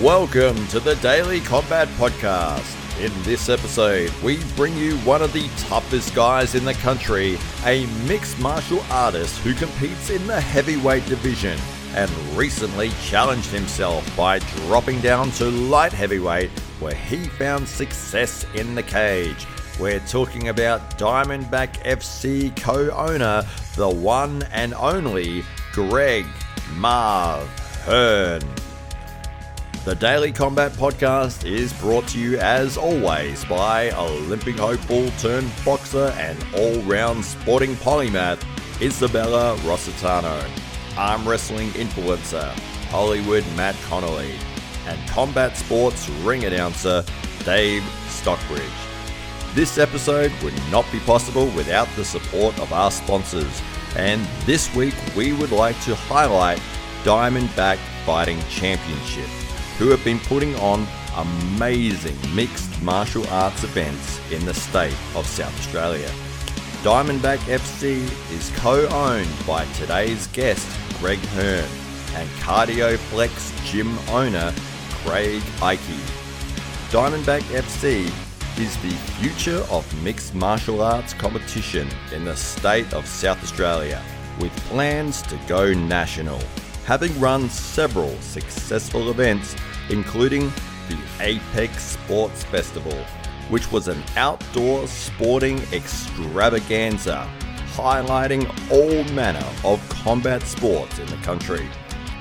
Welcome to the Daily Combat Podcast. In this episode, we bring you one of the toughest guys in the country, a mixed martial artist who competes in the heavyweight division and recently challenged himself by dropping down to light heavyweight where he found success in the cage. We're talking about Diamondback FC co owner, the one and only Greg Marv Hearne. The Daily Combat Podcast is brought to you as always by Olympic hopeful turned boxer and all round sporting polymath Isabella Rossitano, arm wrestling influencer Hollywood Matt Connolly, and combat sports ring announcer Dave Stockbridge. This episode would not be possible without the support of our sponsors, and this week we would like to highlight Diamondback Fighting Championship who have been putting on amazing mixed martial arts events in the state of South Australia. Diamondback FC is co owned by today's guest, Greg Hearne, and Cardio Flex gym owner, Craig Ikey. Diamondback FC is the future of mixed martial arts competition in the state of South Australia, with plans to go national having run several successful events, including the Apex Sports Festival, which was an outdoor sporting extravaganza highlighting all manner of combat sports in the country.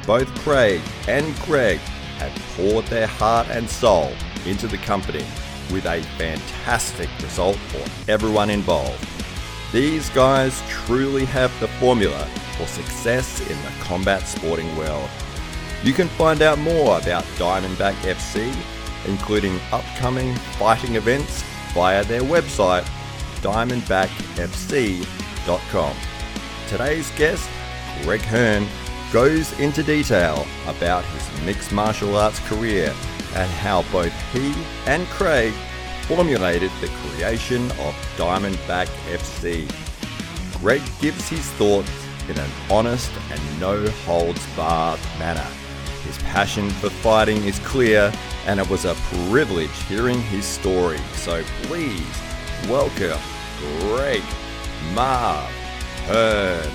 Both Craig and Greg had poured their heart and soul into the company with a fantastic result for everyone involved. These guys truly have the formula for success in the combat sporting world. You can find out more about Diamondback FC, including upcoming fighting events, via their website, diamondbackfc.com. Today's guest, Greg Hearne, goes into detail about his mixed martial arts career and how both he and Craig formulated the creation of Diamondback FC. Greg gives his thoughts in an honest and no holds barred manner. His passion for fighting is clear, and it was a privilege hearing his story. So please welcome Greg Marv Hearne.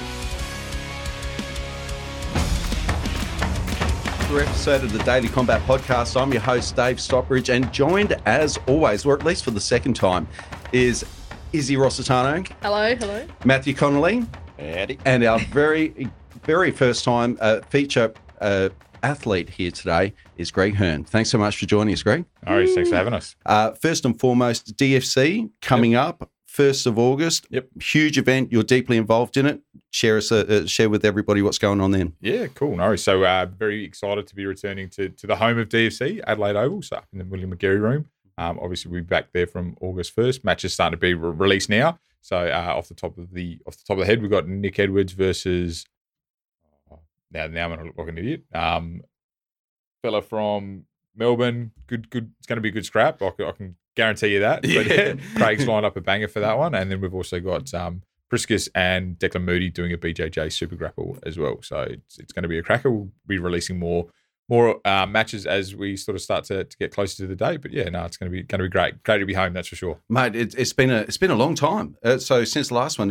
Another episode of the Daily Combat Podcast. I'm your host, Dave Stockbridge, and joined as always, or at least for the second time, is Izzy Rossitano, Hello, hello. Matthew Connolly, Howdy. and our very, very first time uh, feature uh, athlete here today is Greg Hearne. Thanks so much for joining us, Greg. All right, thanks for having us. Uh, first and foremost, DFC coming up. 1st of August, Yep. huge event. You're deeply involved in it. Share us, uh, uh, share with everybody what's going on then. Yeah, cool. No, so uh, very excited to be returning to, to the home of DFC, Adelaide Oval, so up in the William McGarry room. Um, obviously, we'll be back there from August first. Matches starting to be re- released now. So uh, off the top of the off the top of the head, we've got Nick Edwards versus. Now, now I'm gonna look like an idiot. Um, fella from Melbourne, good, good. It's going to be a good scrap. I, can- I can guarantee you that. But Yeah. Craig's lined up a banger for that one, and then we've also got um, Priscus and Declan Moody doing a BJJ Super Grapple as well. So it's, it's going to be a cracker. We'll be releasing more more uh, matches as we sort of start to, to get closer to the date. But yeah, no, it's going to be going to be great. Great to be home, that's for sure. Mate, it, it's been a it's been a long time. Uh, so since the last one,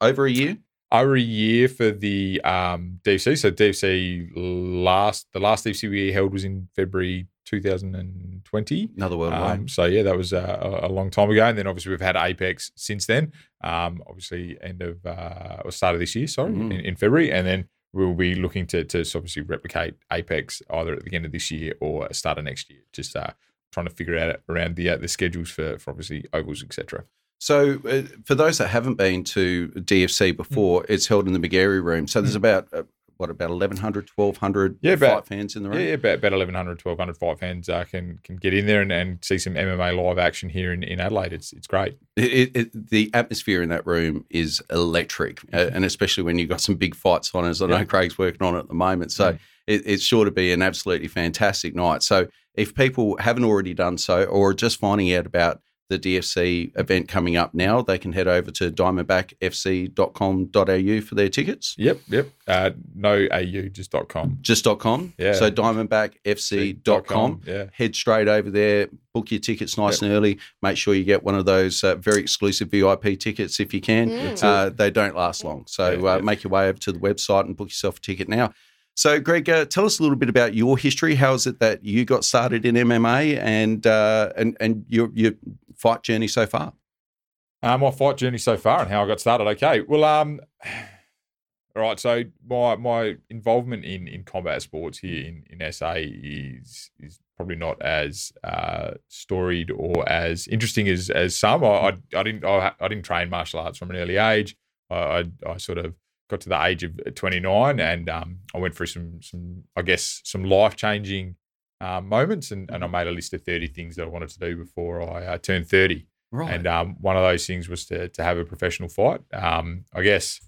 over a year. Over a year for the um, DFC. So DFC last the last DFC we held was in February 2020. Another world. Um, so yeah, that was uh, a, long time ago, and then obviously we've had Apex since then. Um, obviously end of uh, or start of this year, sorry, Mhm. in, in February, and then we'll be looking to to obviously replicate Apex either at the end of this year or start of next year. Just uh, trying to figure out around the uh, the schedules for for obviously ovals, etc. So, uh, for those that haven't been to DFC before, it's held in the McGarry room. So, there's about, uh, what, about 1,100, 1,200 Yeah, fight fans in the room? yeah, about, about 1,100, 1,200 fight fans uh, can can get in there and, and see some MMA live action here in, in Adelaide. It's it's great. It, it, the atmosphere in that room is electric, uh, and especially when you've got some big fights on, as I know Mm-hmm. Yeah. Craig's working on at the moment. So, Mm. it, it's sure to be an absolutely fantastic night. So, if people haven't already done so or are just finding out about the DFC event coming up now, they can head over to diamondbackfc.com.au for their tickets. Yep, yep. Uh, no AU, just .com. Just .com. Yeah. So diamondbackfc.com. Yeah. Head straight over there, book your tickets nice and early. Make sure you get one of those uh, very exclusive VIP tickets if you can. Mm. Uh, they don't last long. So Yeah, uh, yeah. make your way over to the website and book yourself a ticket now. So, Greg, uh, tell us a little bit about your history. How is it that you got started in MMA and uh, and and your your fight journey so far? Um, my fight journey so far and how I got started. Okay, well, um, all right. So my my involvement in in combat sports here in, in SA is is probably not as uh, storied or as interesting as as some. I I, I didn't I, I didn't train martial arts from an early age. I, I I sort of got to the age of 29 and um, I went through some some I guess some life changing uh, moments and, and I made a list of 30 things that I wanted to do before I uh, turned 30. Right. And um, one of those things was to, to have a professional fight. Um, I guess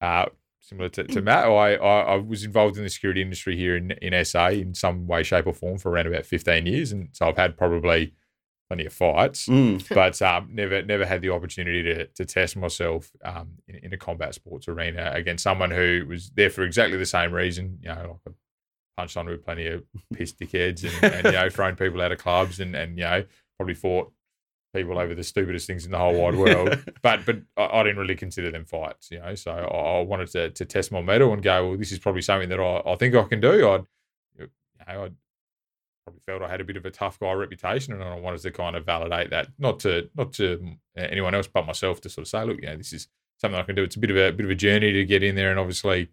uh, similar to, to Matt, I, I, I was involved in the security industry here in, in SA in some way, shape, or form for around about 15 years. And so I've had probably plenty of fights, Mm. but um, never never had the opportunity to, to test myself um, in, in a combat sports arena against someone who was there for exactly the same reason. You know, like punched on with plenty of pissed dickheads and, and you know, thrown people out of clubs and, and you know, probably fought people over the stupidest things in the whole wide world. but but I, I didn't really consider them fights, you know. So I, I wanted to, to test my mettle and go, well, this is probably something that I, I think I can do. I'd you know, I'd probably felt I had a bit of a tough guy reputation, and I wanted to kind of validate that, not to not to anyone else but myself, to sort of say, look, you know, this is something I can do. It's a bit of a bit of a journey to get in there and obviously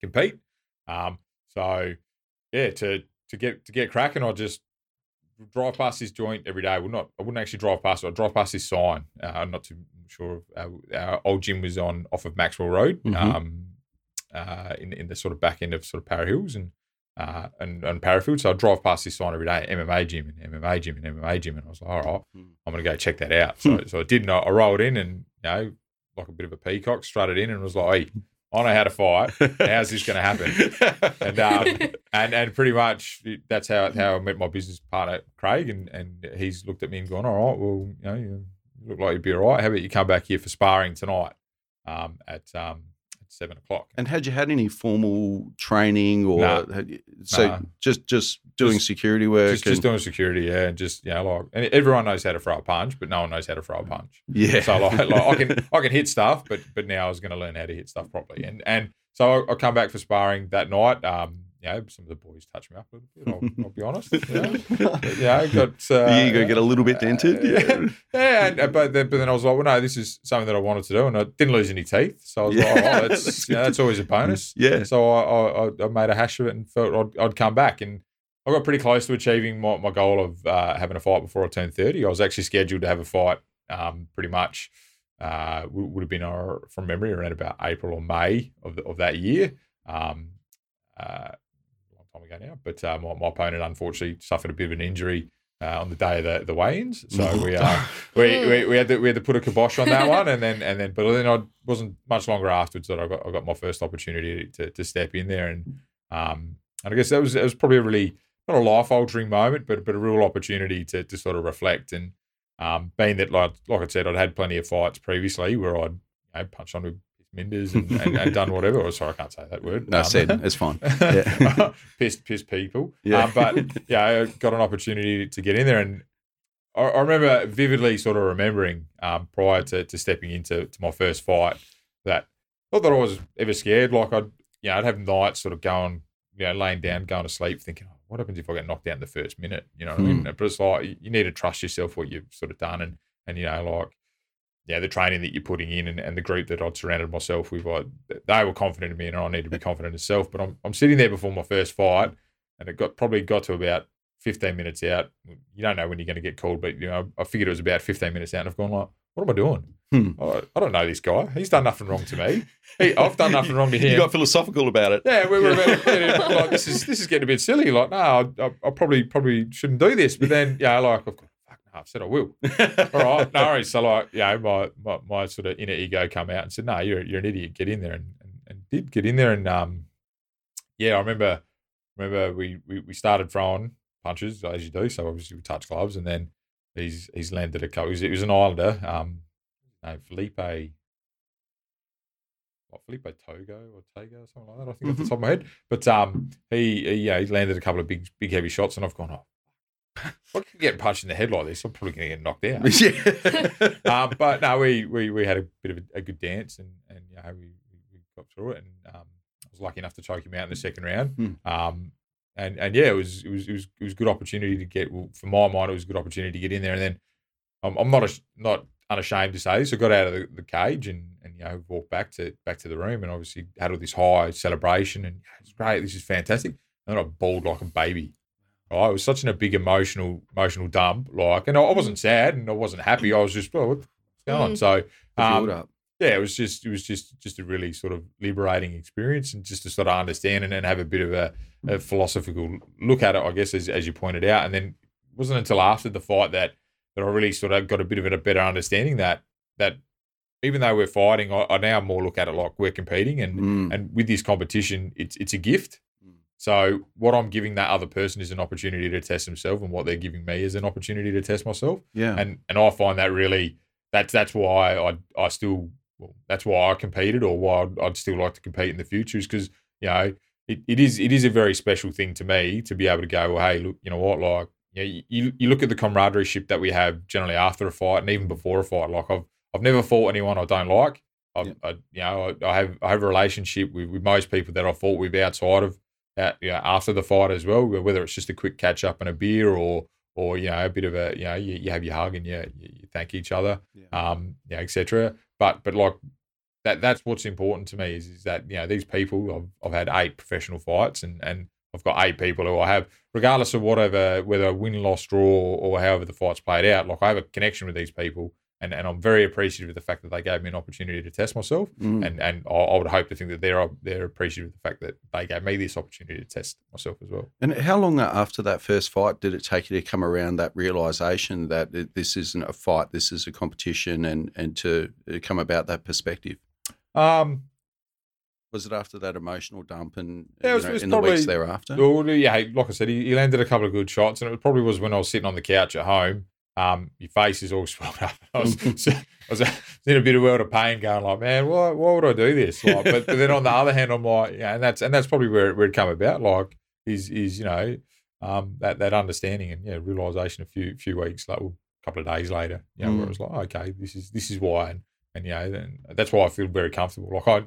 compete. Um, so yeah, to to get to get cracking, I just drive past this joint every day. Well, not I wouldn't actually drive past it. I drive past this sign. Uh, I'm not too sure. Our, our old gym was on off of Maxwell Road, Mhm. um, uh, in in the sort of back end of sort of Para Hills and uh, and and Parafield. So I drive past this sign every day, MMA gym and MMA gym and MMA gym, and I was like, all right, Hmm. I'm gonna go check that out. So so I did. And I, I rolled in and you know like a bit of a peacock, strutted in and was like, hey, I know how to fight. How's this gonna happen? and um, and and pretty much that's how how I met my business partner Craig, and and he's looked at me and gone, all right, well, you know, you look like you'd be all right. How about you come back here for sparring tonight um, at um, at seven o'clock? And had you had any formal training or Nah. had you, so Nah. just just doing Just- security work? Just, just doing security, yeah, and just you know, like and everyone knows how to throw a punch, but no one knows how to throw a punch. yeah. So like, like I can I can hit stuff, but but now I was going to learn how to hit stuff properly. And and so I, I come back for sparring that night. Um, you know, some of the boys touch me up a little bit. I'll, I'll be honest. You know, But, you know, got uh, The ego get a little bit dented, yeah, yeah. And, but then but then I was like, well, no, this is something that I wanted to do, and I didn't lose any teeth. So I was Yeah, like, oh, that's that's you know, that's always a bonus. yeah. So I, I, I- made a hash of it and felt I'd, I'd come back. And I got pretty close to achieving my, my goal of uh, having a fight before I turned 30. I was actually scheduled to have a fight um, pretty much, uh, would, have been uh, from memory around about April or May of, the, of that year. Um, uh, a long time ago now. But uh, my, my opponent unfortunately suffered a bit of an injury. Uh, on the day of the, the weigh-ins, so we, uh, we, we we had to we had to put a kibosh on that one, and then and then but then I wasn't much longer afterwards that I got I got my first opportunity to, to step in there, and um and I guess that was that was probably a really not a life altering moment, but but a real opportunity to to sort of reflect and um being that like like I said I'd had plenty of fights previously where I'd you know punched on with minders and, and, and done whatever. Or sorry, I can't say that word. No, Um, said it's fine. Yeah. pissed, pissed people. Yeah. Um, but yeah, I got an opportunity to get in there, and I, I remember vividly sort of remembering um, prior to, to stepping into to my first fight that not that I was ever scared. Like I'd you know I'd have nights sort of going you know laying down, going to sleep, thinking. Oh, what happens if I get knocked out in the first minute? You know what I mean? But it's like you- you need to trust yourself, what you've sort of done, and and you know like yeah, the training that you're putting in and, and the group that I'd surrounded myself with, I, they were confident in me and I need to be confident in myself. But I'm, I'm sitting there before my first fight and it got probably got to about 15 minutes out. You don't know when you're going to get called, but you know, I figured it was about 15 minutes out and I've gone like, what am I doing? Hmm. I, I don't know this guy. He's done nothing wrong to me. He, I've done nothing wrong to him. You got philosophical about it. Yeah, we were about like this is this is getting a bit silly. Like, no, I, I, probably probably shouldn't do this. But then, yeah, like I've got, I've said I will. All right, no worries. So like, you know, my, my my sort of inner ego come out and said, no, you're you're an idiot. Get in there, and and, and did get in there. And um, yeah, I remember remember we we, we started throwing punches as you do. So obviously we touch gloves, and then he's he's landed a couple. He was, an Islander, um, no, Felipe, what Felipe Togo or Togo or something like that. I think off the Mhm. top of my head, but um, he, he yeah, he landed a couple of big big heavy shots, and I've gone, oh, I can get punched in the head like this, I'm probably going to get knocked out. yeah. um, but no, we, we we had a bit of a, a good dance and and you know, we, we got through it and um, I was lucky enough to choke him out in the second round. Hmm. Um, and and yeah, it was it was it was it was a good opportunity to get. Well, for my mind, it was a good opportunity to get in there. And then I'm, I'm not a, not unashamed to say this. I got out of the, the cage and and you know walked back to back to the room and obviously had all this high celebration and it's great. This is fantastic. And then I bawled like a baby. Right, it was such a big emotional emotional dump. Like, and I I wasn't sad and I wasn't happy. I was just, oh, what's going on? Mm. So, um, yeah, it was just it was just just a really sort of liberating experience and just to sort of understand and then have a bit of a, a philosophical look at it, I guess, as, as you pointed out. And then it wasn't until after the fight that that I really sort of got a bit of a better understanding that that even though we're fighting, I, I now more look at it like we're competing and Mm. and with this competition, it's it's a gift. So what I'm giving that other person is an opportunity to test themselves, and what they're giving me is an opportunity to test myself Yeah. and and I find that really that's that's why I I still well, that's why I competed or why I'd, I'd still like to compete in the future is because you know it, it is it is a very special thing to me to be able to go well hey look you know what like you, know, you you look at the camaraderie ship that we have generally after a fight and even before a fight like I've I've never fought anyone I don't like I've, Yeah. I, you know I, I have I have a relationship with, with most people that I fought with outside of that you know, after the fight as well whether it's just a quick catch up and a beer or or you know a bit of a you know you, you have your hug and you, you thank each other Yeah. um yeah etc but but like that that's what's important to me is, is that you know these people I've, I've had eight professional fights and and I've got eight people who I have regardless of whatever whether win loss draw or, or however the fight's played out like I have a connection with these people and and I'm very appreciative of the fact that they gave me an opportunity to test myself Mm. and and I, I would hope to think that they're they're appreciative of the fact that they gave me this opportunity to test myself as well And how long after that first fight did it take you to come around that realization that it, this isn't a fight, this is a competition, and and to uh, come about that perspective? um Was it after that emotional dump and Yeah, was- know, in the weeks thereafter? Well, yeah, like I said, he, he landed a couple of good shots, and it probably was when I was sitting on the couch at home. Um, your face is all swelled up. I was, I was in a bit of world of pain, going like, man, why, why would I do this? Like, but, but then on the other hand, I'm like, yeah, and that's and that's probably where it, where it come about. Like, is is you know, um, that that understanding and yeah, realization a few few weeks, like well, a couple of days later, you know, where Mm. it was like, okay, this is this is why, and and you know, and that's why I feel very comfortable. Like I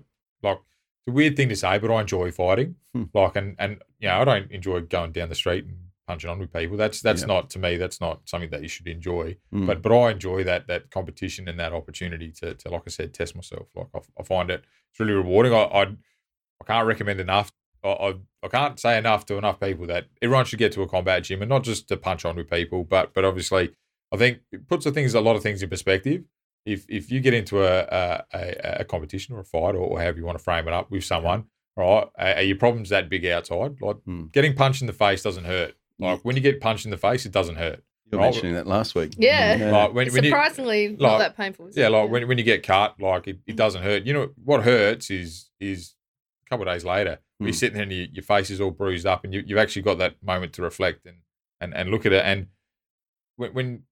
like it's a weird thing to say, but I enjoy fighting. Hmm. Like, and and you know, I don't enjoy going down the street and punching on with people. That's that's Yeah. not to me. That's not something that you should enjoy. Mm. But but I enjoy that that competition and that opportunity to to like I said, test myself. Like I, I find it it's really rewarding. I I, I can't recommend enough. I, I I can't say enough to enough people that everyone should get to a combat gym and not just to punch on with people, but but obviously I think it puts the things a lot of things in perspective. If if you get into a a, a, a competition or a fight or, or however you want to frame it up with someone, right? Are, are your problems that big outside? Like Hmm. getting punched in the face doesn't hurt. Like when you get punched in the face, it doesn't hurt. you were right. mentioning that last week. Yeah. Like when, when you, Surprisingly, like- not that painful. yeah, it? like when, when you get cut, like it, it doesn't hurt. You know what hurts is is a couple of days later, Hmm. you're sitting there and you, your face is all bruised up, and you, you've actually got that moment to reflect and and, and look at it. And when, when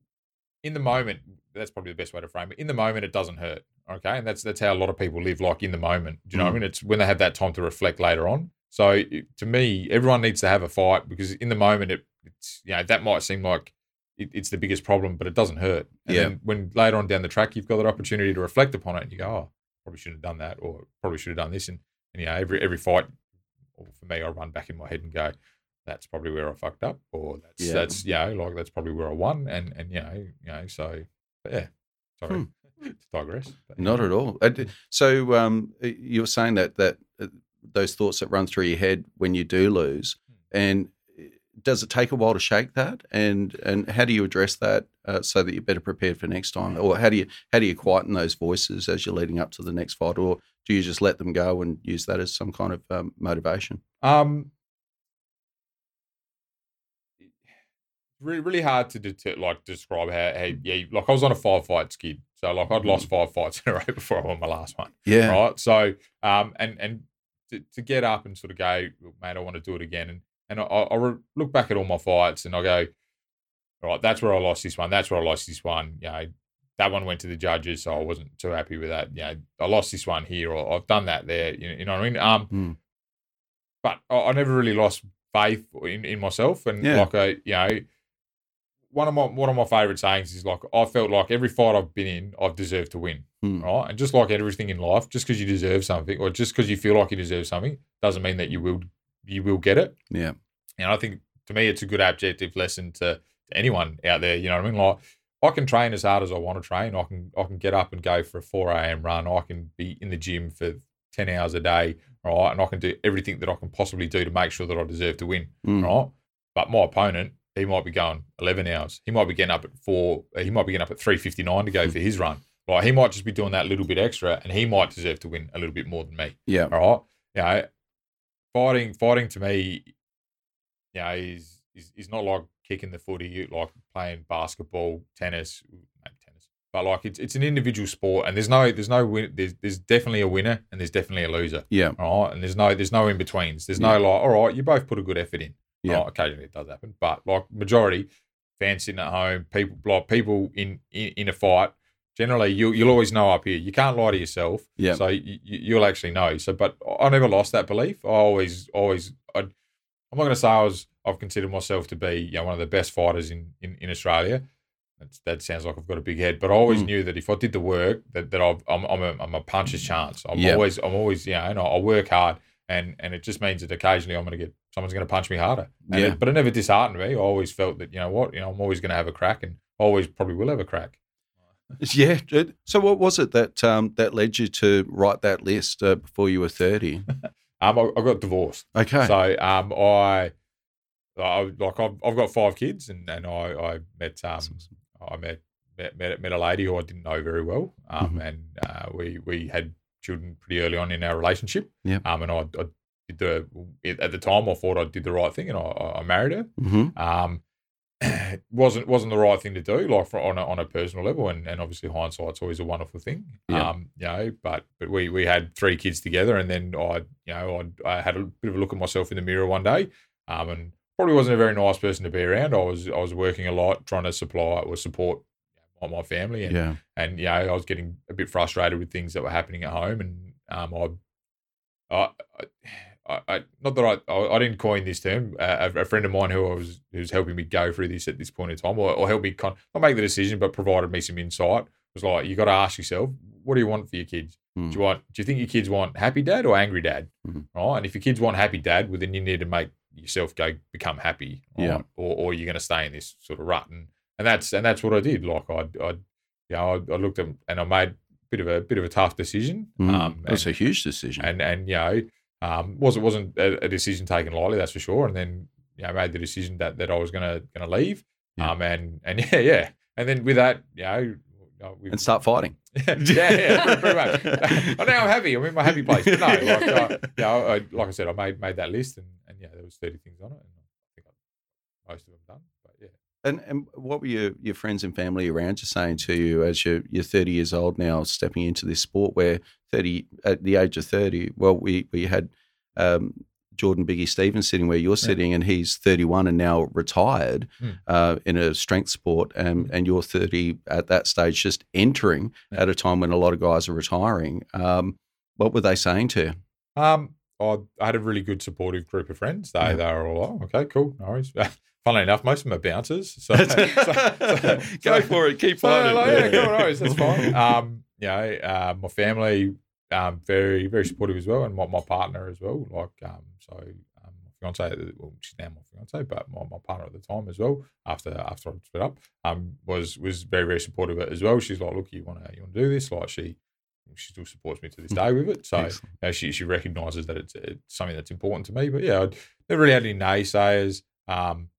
in the moment, that's probably the best way to frame it. In the moment, it doesn't hurt. Okay, and that's that's how a lot of people live. Like in the moment, do you know what I Mm. mean? It's when they have that time to reflect later on. So to me, everyone needs to have a fight because in the moment, it, it's you know that might seem like it, it's the biggest problem, but it doesn't hurt. And Yeah. then when later on down the track, you've got that opportunity to reflect upon it, and you go, "Oh, probably shouldn't have done that, or probably should have done this." And, and you know, every every fight, for me, I run back in my head and go, "That's probably where I fucked up," or "That's Yeah. that's you know, like that's probably where I won." And and you know, you know, so but yeah, sorry to digress. But, Hmm. Not at all. So um, you were saying that that uh, those thoughts that run through your head when you do lose, and uh, does it take a while to shake that? And and how do you address that uh, so that you're better prepared for next time? Or how do you how do you quieten those voices as you're leading up to the next fight? Or do you just let them go and use that as some kind of um, motivation? Um, really, really hard to det- like describe how, how yeah, like I was on a five fight skid, so like I'd lost five fights in a row before I won my last one, Yeah. right? So, um, and and to, to get up and sort of go, mate, I want to do it again, and and I, I look back at all my fights and I go, all right, that's where I lost this one. That's where I lost this one. You know, that one went to the judges, so I wasn't too happy with that. You know, I lost this one here, or I've done that there. You know, you know what I mean? Um, Mm. but I, I never really lost faith in, in myself, and Yeah. like a you know, one of my one of my favorite sayings is like I felt like every fight I've been in, I've deserved to win. Mm. Right, and just like everything in life, just because you deserve something, or just because you feel like you deserve something, doesn't mean that you will you will get it. Yeah. And I think to me, it's a good objective lesson to, to anyone out there. You know what I mean? Like I can train as hard as I want to train. I can I can get up and go for a four a.m. run. I can be in the gym for ten hours a day, right? And I can do everything that I can possibly do to make sure that I deserve to win, Mm. right? But my opponent, he might be going eleven hours. He might be getting up at four. Uh, he might be getting up at three fifty nine to go hmm. for his run. Like he might just be doing that little bit extra, and he might deserve to win a little bit more than me. Yeah. All right. You know, fighting, fighting to me, you know, is is, is not like kicking the footy, like playing basketball, tennis, maybe tennis. But like it's it's an individual sport, and there's no there's no win. There's there's definitely a winner, and there's definitely a loser. Yeah. All right, and there's no there's no in betweens. There's Yeah. no like, all right, you both put a good effort in. Yeah. Right, occasionally it does happen, but like majority, fans sitting at home, people like people in in, in a fight. Generally, you you'll always know up here. You can't lie to yourself. Yeah. So you, you'll actually know. So, but I never lost that belief. I always, always, I, I'm not going to say I was. I've considered myself to be, you know, one of the best fighters in in, in Australia. That's, that sounds like I've got a big head, but I always Mm. knew that if I did the work, that, that I've, I'm I'm a, I'm a puncher's chance. I'm always I'm always you know, and I, I work hard, and and it just means that occasionally I'm going to get someone's going to punch me harder. And Yeah. it- but it never disheartened me. I always felt that you know what, you know, I'm always going to have a crack, and always probably will have a crack. Yeah. it- So, what was it that um, that led you to write that list uh, before you were thirty? Um, I, I got divorced. Okay. So um, I, I like I've, I've got five kids, and and I I met um I met met met, met a lady who I didn't know very well, um, Mhm. and uh, we we had children pretty early on in our relationship. Yep. Um, and I, I did the at the time I thought I did the right thing, and I, I married her. hmm Um, it wasn't wasn't the right thing to do, like for, on a, on a personal level, and, and obviously hindsight's always a wonderful thing. Yeah. Um, you know, but but we we had three kids together, and then I you know I, I had a bit of a look at myself in the mirror one day, um, and probably wasn't a very nice person to be around. I was I was working a lot, trying to supply or support my, my family, and Yeah. and you know I was getting a bit frustrated with things that were happening at home, and um, I, I, I, I not that I, I, I didn't coin this term. Uh, a, a friend of mine who I was who's helping me go through this at this point in time, or, or help me con- not make the decision, but provided me some insight. Was like you got to ask yourself, what do you want for your kids? Mm. Do you want? Do you think your kids want happy dad or angry dad? Mhm. Right, and if your kids want happy dad, well then you need to make yourself go become happy. Right? Yeah. or or you're going to stay in this sort of rut, and and that's and that's what I did. Like I, I, you know, I, I looked at and I made a bit of a bit of a tough decision. Mm. Um, That's a huge decision. and and you know, um, was it wasn't a, a decision taken lightly, that's for sure. And then you know, I made the decision that that I was gonna gonna leave. Yeah. Um, and and yeah, yeah, and then with that, you know. uh, we- and start fighting. yeah, yeah, pretty much. oh, now I'm happy. I'm in my happy place. But no, like, uh, you know, I, like I said, I made made that list, and, and yeah, there was 30 things on it, and I think I, most of them done. But yeah, And and what were your, your friends and family around you saying to you as you're, you're 30 years old now, stepping into this sport where 30 at the age of 30, well, we we had um, Jordan Biggie Stevens sitting where you're sitting, and he's 31 and now retired Mm. uh, in a strength sport, and and you're 30 at that stage, just entering Yeah. at a time when a lot of guys are retiring. Um, what were they saying to you? Um, I, I had a really good supportive group of friends. They Yeah. they were all oh, okay, cool, no worries. Funnily enough, most of them are bouncers. So, so- so- Go for it, keep So, like, yeah, cool, no worries, that's fine. Um, you know, uh, my family, um, very very supportive as well, and my, my partner as well. Like, um, so um, my fiance, well, she's now my fiance, but my, my partner at the time as well. After after I split up, um, was was very very supportive of it as well. She's like, look, you want to you want to do this? Like, she she still supports me to this day with it. So you know, she she recognizes that it's, it's something that's important to me. But yeah, I never really had any naysayers. Um,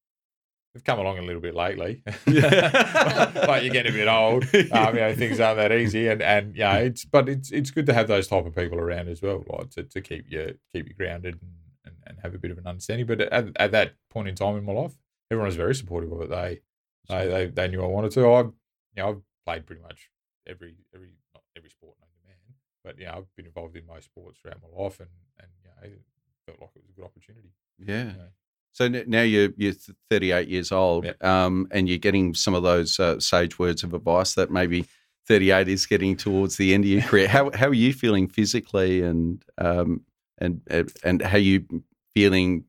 they've come along a little bit lately. but you're getting a bit old. Um, you know, things aren't that easy, and and yeah, it's but it's it's good to have those type of people around as well, like to, to keep you keep you grounded and, and, and have a bit of an understanding. But at, at that point in time in my life, everyone was very supportive of it. They they they, they knew I wanted to. I you know I've played pretty much every every not every sport known to man, but yeah, I've been involved in most sports throughout my life, and and you know, it felt like it was a good opportunity. Yeah. Yeah. So now you're you're 38 years old, Yep. um, and you're getting some of those uh, sage words of advice that maybe 38 is getting towards the end of your career. How how are you feeling physically, and um, and and- how you feeling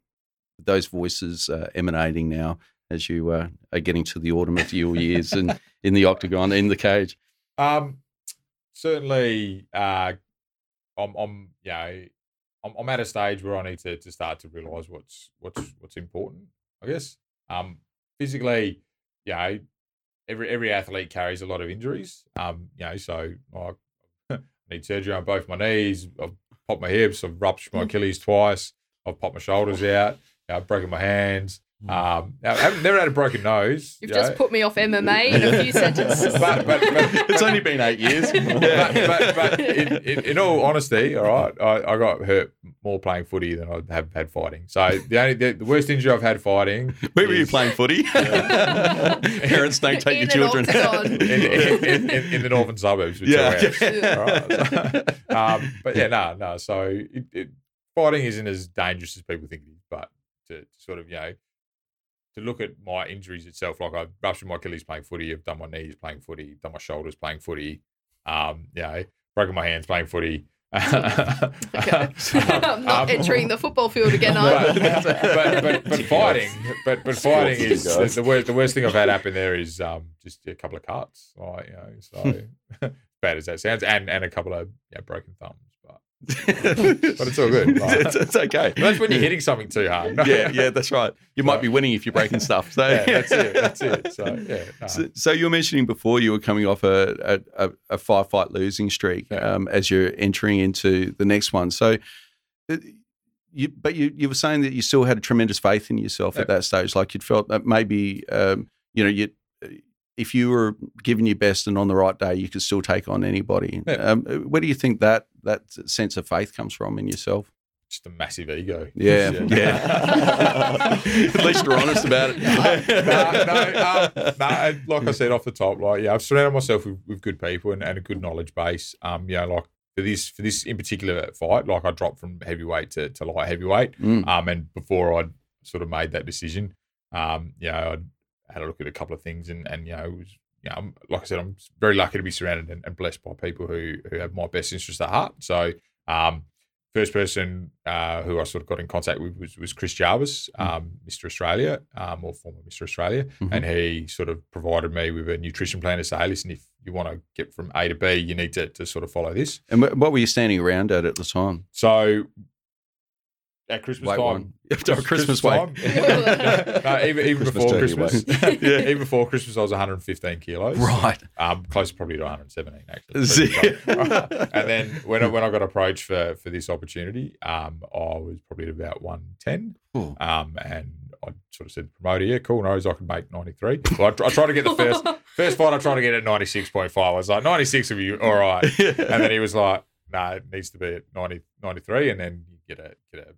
those voices uh, emanating now as you uh, are getting to the autumn of your years and in the octagon in the cage? Um, certainly, uh, I'm, I'm, you know, I'm, I'm at a stage where I need to, to start to realise what's what's what's important. I guess. Um, physically, you know, every every athlete carries a lot of injuries. Um, you know, so I need surgery on both my knees. I've popped my hips. I've ruptured my Achilles twice. I've popped my shoulders out. You know, I've broken my hands. Um, I haven't never had a broken nose. You've you just know. put me off MMA in a few sentences. But- but- but- it's only been eight years. but, but, but in, in, in all honesty, all right, I, I got hurt more playing footy than I have had fighting. So the only the, the worst injury I've had fighting. Where were you playing footy? Parents don't take In your children. In, in, in, in, in the northern suburbs, with Yeah. two hours. All right. So, um, but yeah, no, no. So it, it, fighting isn't as dangerous as people think it is. But to, to sort of you know to look at my injuries itself, like I've ruptured my Achilles playing footy, I've done my knees playing footy, done my shoulders playing footy, um, you know, broken my hands playing footy. Okay. I'm not Um, entering the football field again, but, but, but, but fighting, but but fighting is the, the worst. The worst thing I've had happen there is um, just a couple of cuts, like you know, so bad as that sounds, and and a couple of you know, broken thumbs. But it's all good. it's, it's okay. that's when you're hitting something too hard. yeah, yeah, that's right. You might be winning if you're breaking stuff. So yeah, that's it. That's it. So yeah, no. So, so you were mentioning before you were coming off a a, a, a five fight losing streak Yeah. um, as you're entering into the next one. So, uh, you but you you were saying that you still had a tremendous faith in yourself at that stage. Like you'd felt that maybe um, you know you if you were giving your best and on the right day, you could still take on anybody. Yeah. Um, where do you think that that sense of faith comes from in yourself? just a massive ego. Yeah, yeah. At least you're honest about it. no, no, um, no, like I said off the top, like yeah, I've surrounded myself with, with good people and, and a good knowledge base. Um, you know, like for this for this in particular fight, like I dropped from heavyweight to, to light heavyweight. Mm. Um, and before I'd sort of made that decision, um, you know, I'd had a look at a couple of things and and you know, it was you know, I'm, like I said, I'm very lucky to be surrounded and, and blessed by people who who have my best interest at heart. So, um, first person uh, who I sort of got in contact with was, was Chris Jarvis, um, Mr. Australia, um, or former Mr. Australia, Mhm. and he sort of provided me with a nutrition plan to say, listen, if you want to get from A to B, you need to, to sort of follow this. And what were you standing around at at the time? So at Christmas Weight time, one. After Christmas weight. time, no, even even Christmas before Christmas, yeah, even before Christmas, I was 115 kilos, Right. Um, close probably to 117 actually. And then when I, when I got approached for for this opportunity, um, I was probably at about 110. Ooh. Um, and I sort of said, promoter, yeah, cool, knows I can make 93. Well, I, tr- I tried to get the first first fight, I tried to get at 96.5. I was like, 96 of you, all right. And then he was like, no, nah, it needs to be at 90, 93, and then you get a get a half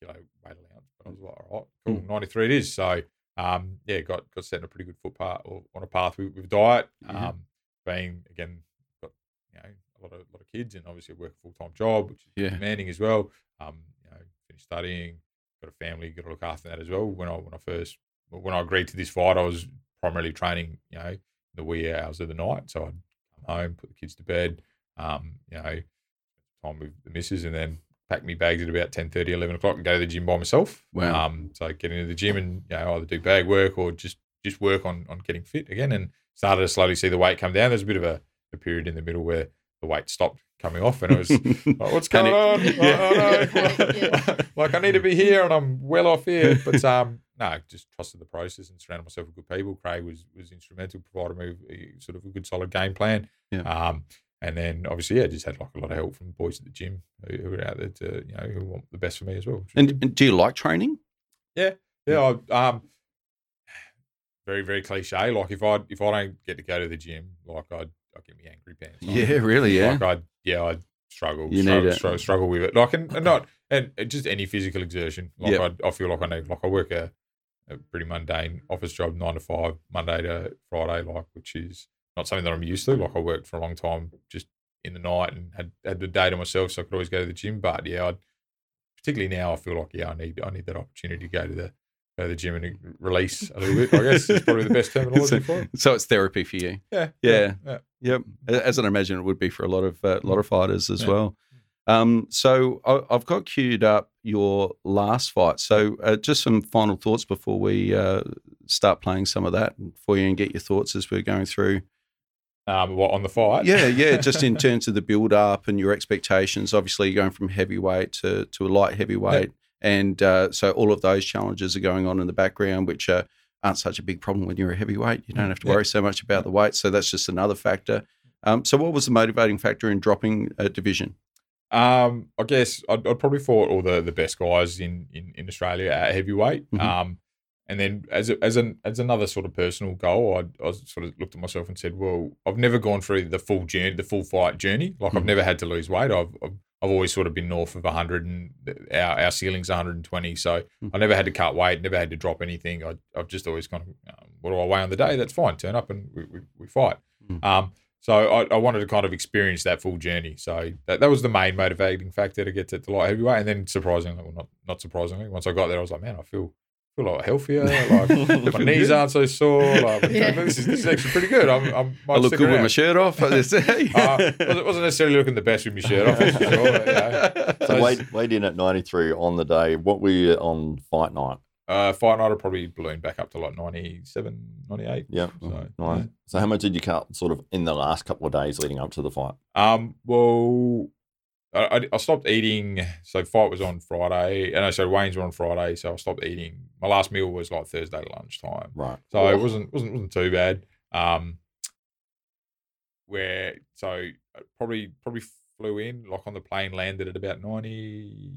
kilo weight allowance. But I was like, all right, cool, 93 it is. So um, yeah, got got set in a pretty good foot path or on a path with, with diet. Yeah. Um, being again, got you know a lot of lot of kids, and obviously work a full time job, which is Yeah. demanding as well. Um, you know, finished studying, got a family, got to look after that as well. When I when I first when I agreed to this fight, I was primarily training, you know, the wee hours of the night. So I'd come home, put the kids to bed, um, you know, time with the missus, and then pack me bags at about 10, 11 o'clock and go to the gym by myself. Wow. Um, so get into the gym and you know either do bag work or just just work on on getting fit again, and started to slowly see the weight come down. There's a bit of a, a period in the middle where the weight stopped coming off, and it was like, what's going on? Panic. Oh, oh. Yeah. like I need to be here and I'm well off here. But um, no, just trusted the process and surrounded myself with good people. Craig was was instrumental, provided me sort of a good solid game plan. Yeah. Um, and then obviously, yeah, just had like a lot of help from boys at the gym who, who are out there to you know who want the best for me as well. And, and do you like training? yeah, Yeah. I, um, very very cliche. Like if I if I don't get to go to the gym, like I I get me angry pants. on. Yeah, really, yeah. Like I yeah I struggle You struggle, it. struggle, struggle with it. Like and, and not and and just any physical exertion. Like Yep. I, I feel like I need like I work a, a pretty mundane office job, nine to five, Monday to Friday, like which is not something that I'm used to. Like I worked for a long time just in the night and had had the day to myself, so I could always go to the gym. But yeah, I particularly now I feel like yeah I need I need that opportunity to go to the go to the gym and release a little bit. I guess is probably the best terminology for it. So it's therapy for you. Yeah, Yeah. yeah. Yep, as I imagine it would be for a lot of uh, lot of fighters as Yeah. well. Um, so I, I've got queued up your last fight. So uh, just some final thoughts before we uh, start playing some of that for you and get your thoughts as we're going through. Um, what on the fight? Yeah, yeah, just in terms of the build up and your expectations. Obviously, you're going from heavyweight to to a light heavyweight, and uh, so all of those challenges are going on in the background, which uh, aren't such a big problem when you're a heavyweight. You don't have to worry so much about the weight, so that's just another factor. Um, so, what was the motivating factor in dropping a division? Um, I guess I'd, I'd probably fought all the, the best guys in, in, in Australia at heavyweight. Mhm. Um, and then as a, as an as another sort of personal goal, I, I sort of looked at myself and said, well, I've never gone through the full journey, the full fight journey. Like I've Mhm. never had to lose weight. I've, I've I've always sort of been north of 100, and our our ceiling's 120. So Mhm. I never had to cut weight, never had to drop anything. I, I've just always kind of, um, what do I weigh on the day? That's fine. Turn up and we, we, we fight. Mhm. Um, so I, I wanted to kind of experience that full journey. So that, that was the main motivating factor to get to, the light heavyweight. And then surprisingly, well, not not surprisingly, once I got there, I was like, man, I feel feel a lot healthier. Like my knees aren't so sore. Like Yeah. this, is, this is actually pretty good. I'm, I'm might I look stick good with my shirt off. Uh, wasn't, wasn't necessarily looking the best with my shirt off. That's for sure. but, you. So So weighed, weighed in at 93 on the day. What were you on fight night? uh, fight night will probably balloon back up to like 97, 98. Yeah. So, Nice. So how much did you cut sort of in the last couple of days leading up to the fight? Um, well, I, I, stopped eating. So fight was on Friday, and I so weigh-ins were on Friday. So I stopped eating. My last meal was like Thursday lunchtime. Right. So it wasn't wasn't wasn't too bad. Um, where so I probably probably flew in like on the plane, landed at about 90,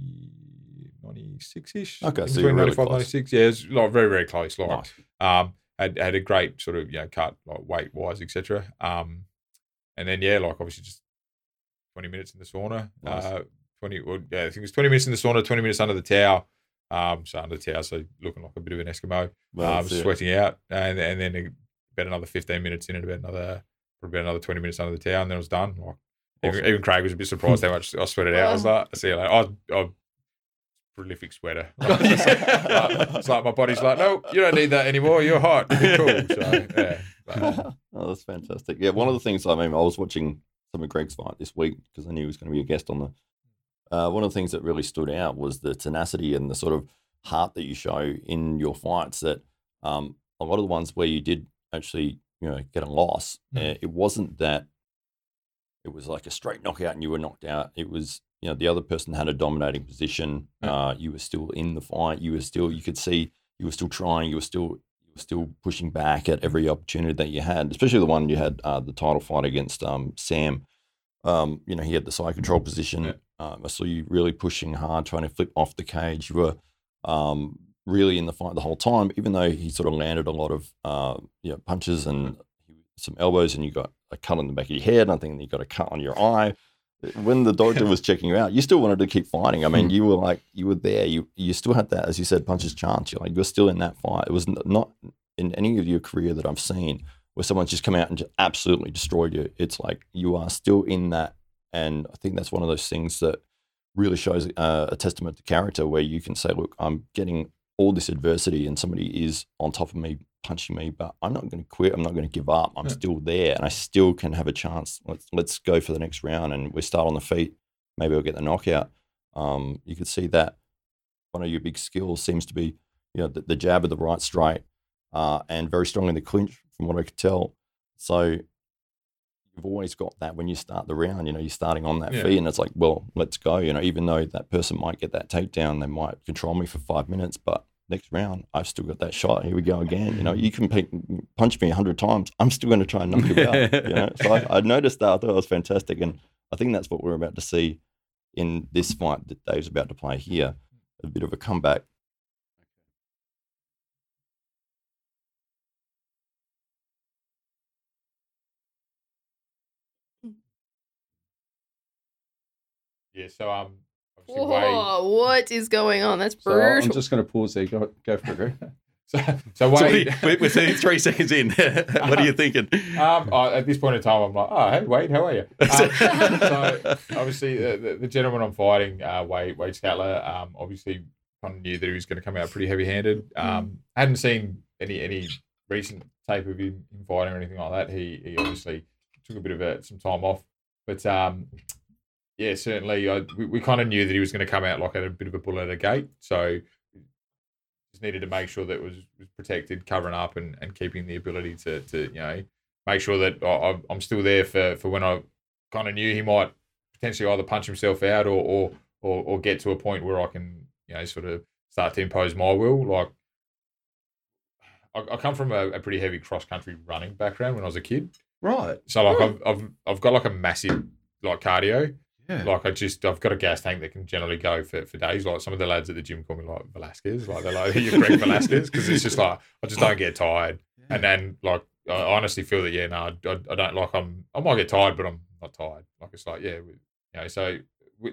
96 ish. Okay, so you're really close. 96. Yeah, it's like very very close. Like Nice. um, had had a great sort of you know cut like weight wise, etc. Um, and then yeah, like obviously just twenty minutes in the sauna. Nice. Uh, twenty, well, yeah, I think it was twenty minutes in the sauna, twenty minutes under the towel. Um, so under the towel, so looking like a bit of an Eskimo, Well, um, that's it. sweating out, and and then about another fifteen minutes in, and about another probably about another twenty minutes under the towel, and then it was done. Like even, Awesome. even Craig was a bit surprised how much I sweated out. I was like, I see you later. I was, I prolific sweater. Like, it's, like, it's like my body's like, no, you don't need that anymore. You're hot. You're cool. So yeah. But, oh, that's fantastic. Yeah, one of the things I mean, I was watching some of Greg's fight this week because I knew he was going to be a guest on the. Uh, one of the things that really stood out was the tenacity and the sort of heart that you show in your fights. That um, a lot of the ones where you did actually, you know, get a loss, Mm. uh, it wasn't that it was like a straight knockout and you were knocked out. It was, you know, the other person had a dominating position. Yeah. Uh, you were still in the fight. You were still, you could see you were still trying. You were still, still pushing back at every opportunity that you had, especially the one you had uh, the title fight against um, Sam. Um, you know, he had the side control position. Yeah. Um, I saw you really pushing hard, trying to flip off the cage. You were um, really in the fight the whole time, even though he sort of landed a lot of uh, you know, punches and some elbows, and you got a cut on the back of your head. I think you got a cut on your eye. When the doctor was checking you out, you still wanted to keep fighting. I mean, you were like, you were there. You you still had that, as you said, punches chance. You're like, you're still in that fight. It was not in any of your career that I've seen where someone's just come out and just absolutely destroyed you. It's like you are still in that, and I think that's one of those things that really shows uh, a testament to character, where you can say, look, I'm getting all this adversity, and somebody is on top of me, punching me, but I'm not going to quit. I'm not going to give up. I'm Yeah. still there, and I still can have a chance. Let's let's go for the next round, and we start on the feet. Maybe I'll get the knockout. Um, you could see that one of your big skills seems to be, you know, the, the jab of the right strike, uh, and very strong in the clinch, from what I could tell. So you've always got that when you start the round. You know, you're starting on that Yeah. feet, and it's like, well, let's go. You know, even though that person might get that takedown, they might control me for five minutes, but next round, I've still got that shot. Here we go again. You know, you can pe- punch me a hundred times. I'm still going to try and knock you out. You know, so I, I noticed that. I thought it was fantastic, and I think that's what we're about to see in this fight that Dave's about to play here. A bit of a comeback. yeah. So um, Whoa, what is going on? That's So brutal. I'm just going to pause there. Go, go for it, Greg. so, so So Wade. you- we're, we're three- three seconds in. what are you thinking? Um, I, at this point in time, I'm like, oh, hey, Wade, how are you? Um, so obviously, uh, the, the gentleman I'm fighting, uh, Wade Wade Scatler, um, obviously kind of knew that he was going to come out pretty heavy handed. Um, I hadn't seen any any recent tape of him, him fighting or anything like that. He he obviously took a bit of a, some time off, but um, yeah, certainly I, we, we kind of knew that he was going to come out like at a bit of a bullet at a gate. So just needed to make sure that it was, was protected, covering up, and, and keeping the ability to to you know make sure that I, I'm still there for for when I kind of knew he might potentially either punch himself out or or or, or get to a point where I can you know sort of start to impose my will. Like I, I come from a, a pretty heavy cross country running background when I was a kid, Right. so like I've, I've I've got like a massive like cardio. Yeah. Like I just I've got a gas tank that can generally go for, for days. Like some of the lads at the gym call me like Velasquez, like they're like you're Greg Velasquez because it's just like I just don't get tired. And then like I honestly feel that yeah, no, I, I don't like I'm I might get tired, but I'm not tired. Like it's like yeah, we, you know. So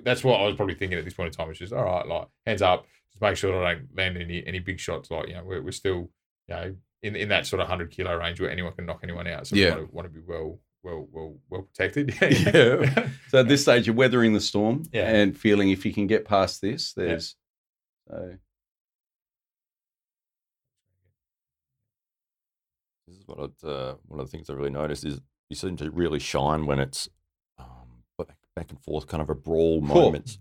that's what I was probably thinking at this point in time. It's just all right, like hands up, just make sure that I don't land any any big shots. Like you know, we're, we're still you know in in that sort of hundred kilo range where anyone can knock anyone out. So Yeah. we want to, want to be well well well well protected. Yeah. So at this stage, you're weathering the storm Yeah. and feeling if you can get past this, there's so This is what I'd, uh, one of the things I really noticed is you seem to really shine when it's um, back, back and forth, kind of a brawl Cool. moments.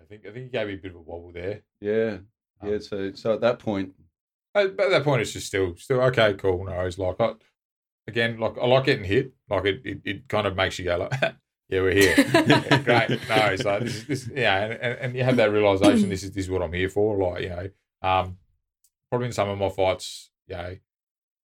I think I think he gave me a bit of a wobble there. yeah, yeah. Um, So so at that point, At, but at that point, it's just still still okay, cool. No, it's like I, again, like I like getting hit. Like it, it, it kind of makes you go like, yeah, we're here. Great. No, it's like this is this yeah, and, and, and you have that realization. This is this is what I'm here for. Like you know, um, probably in some of my fights, you know,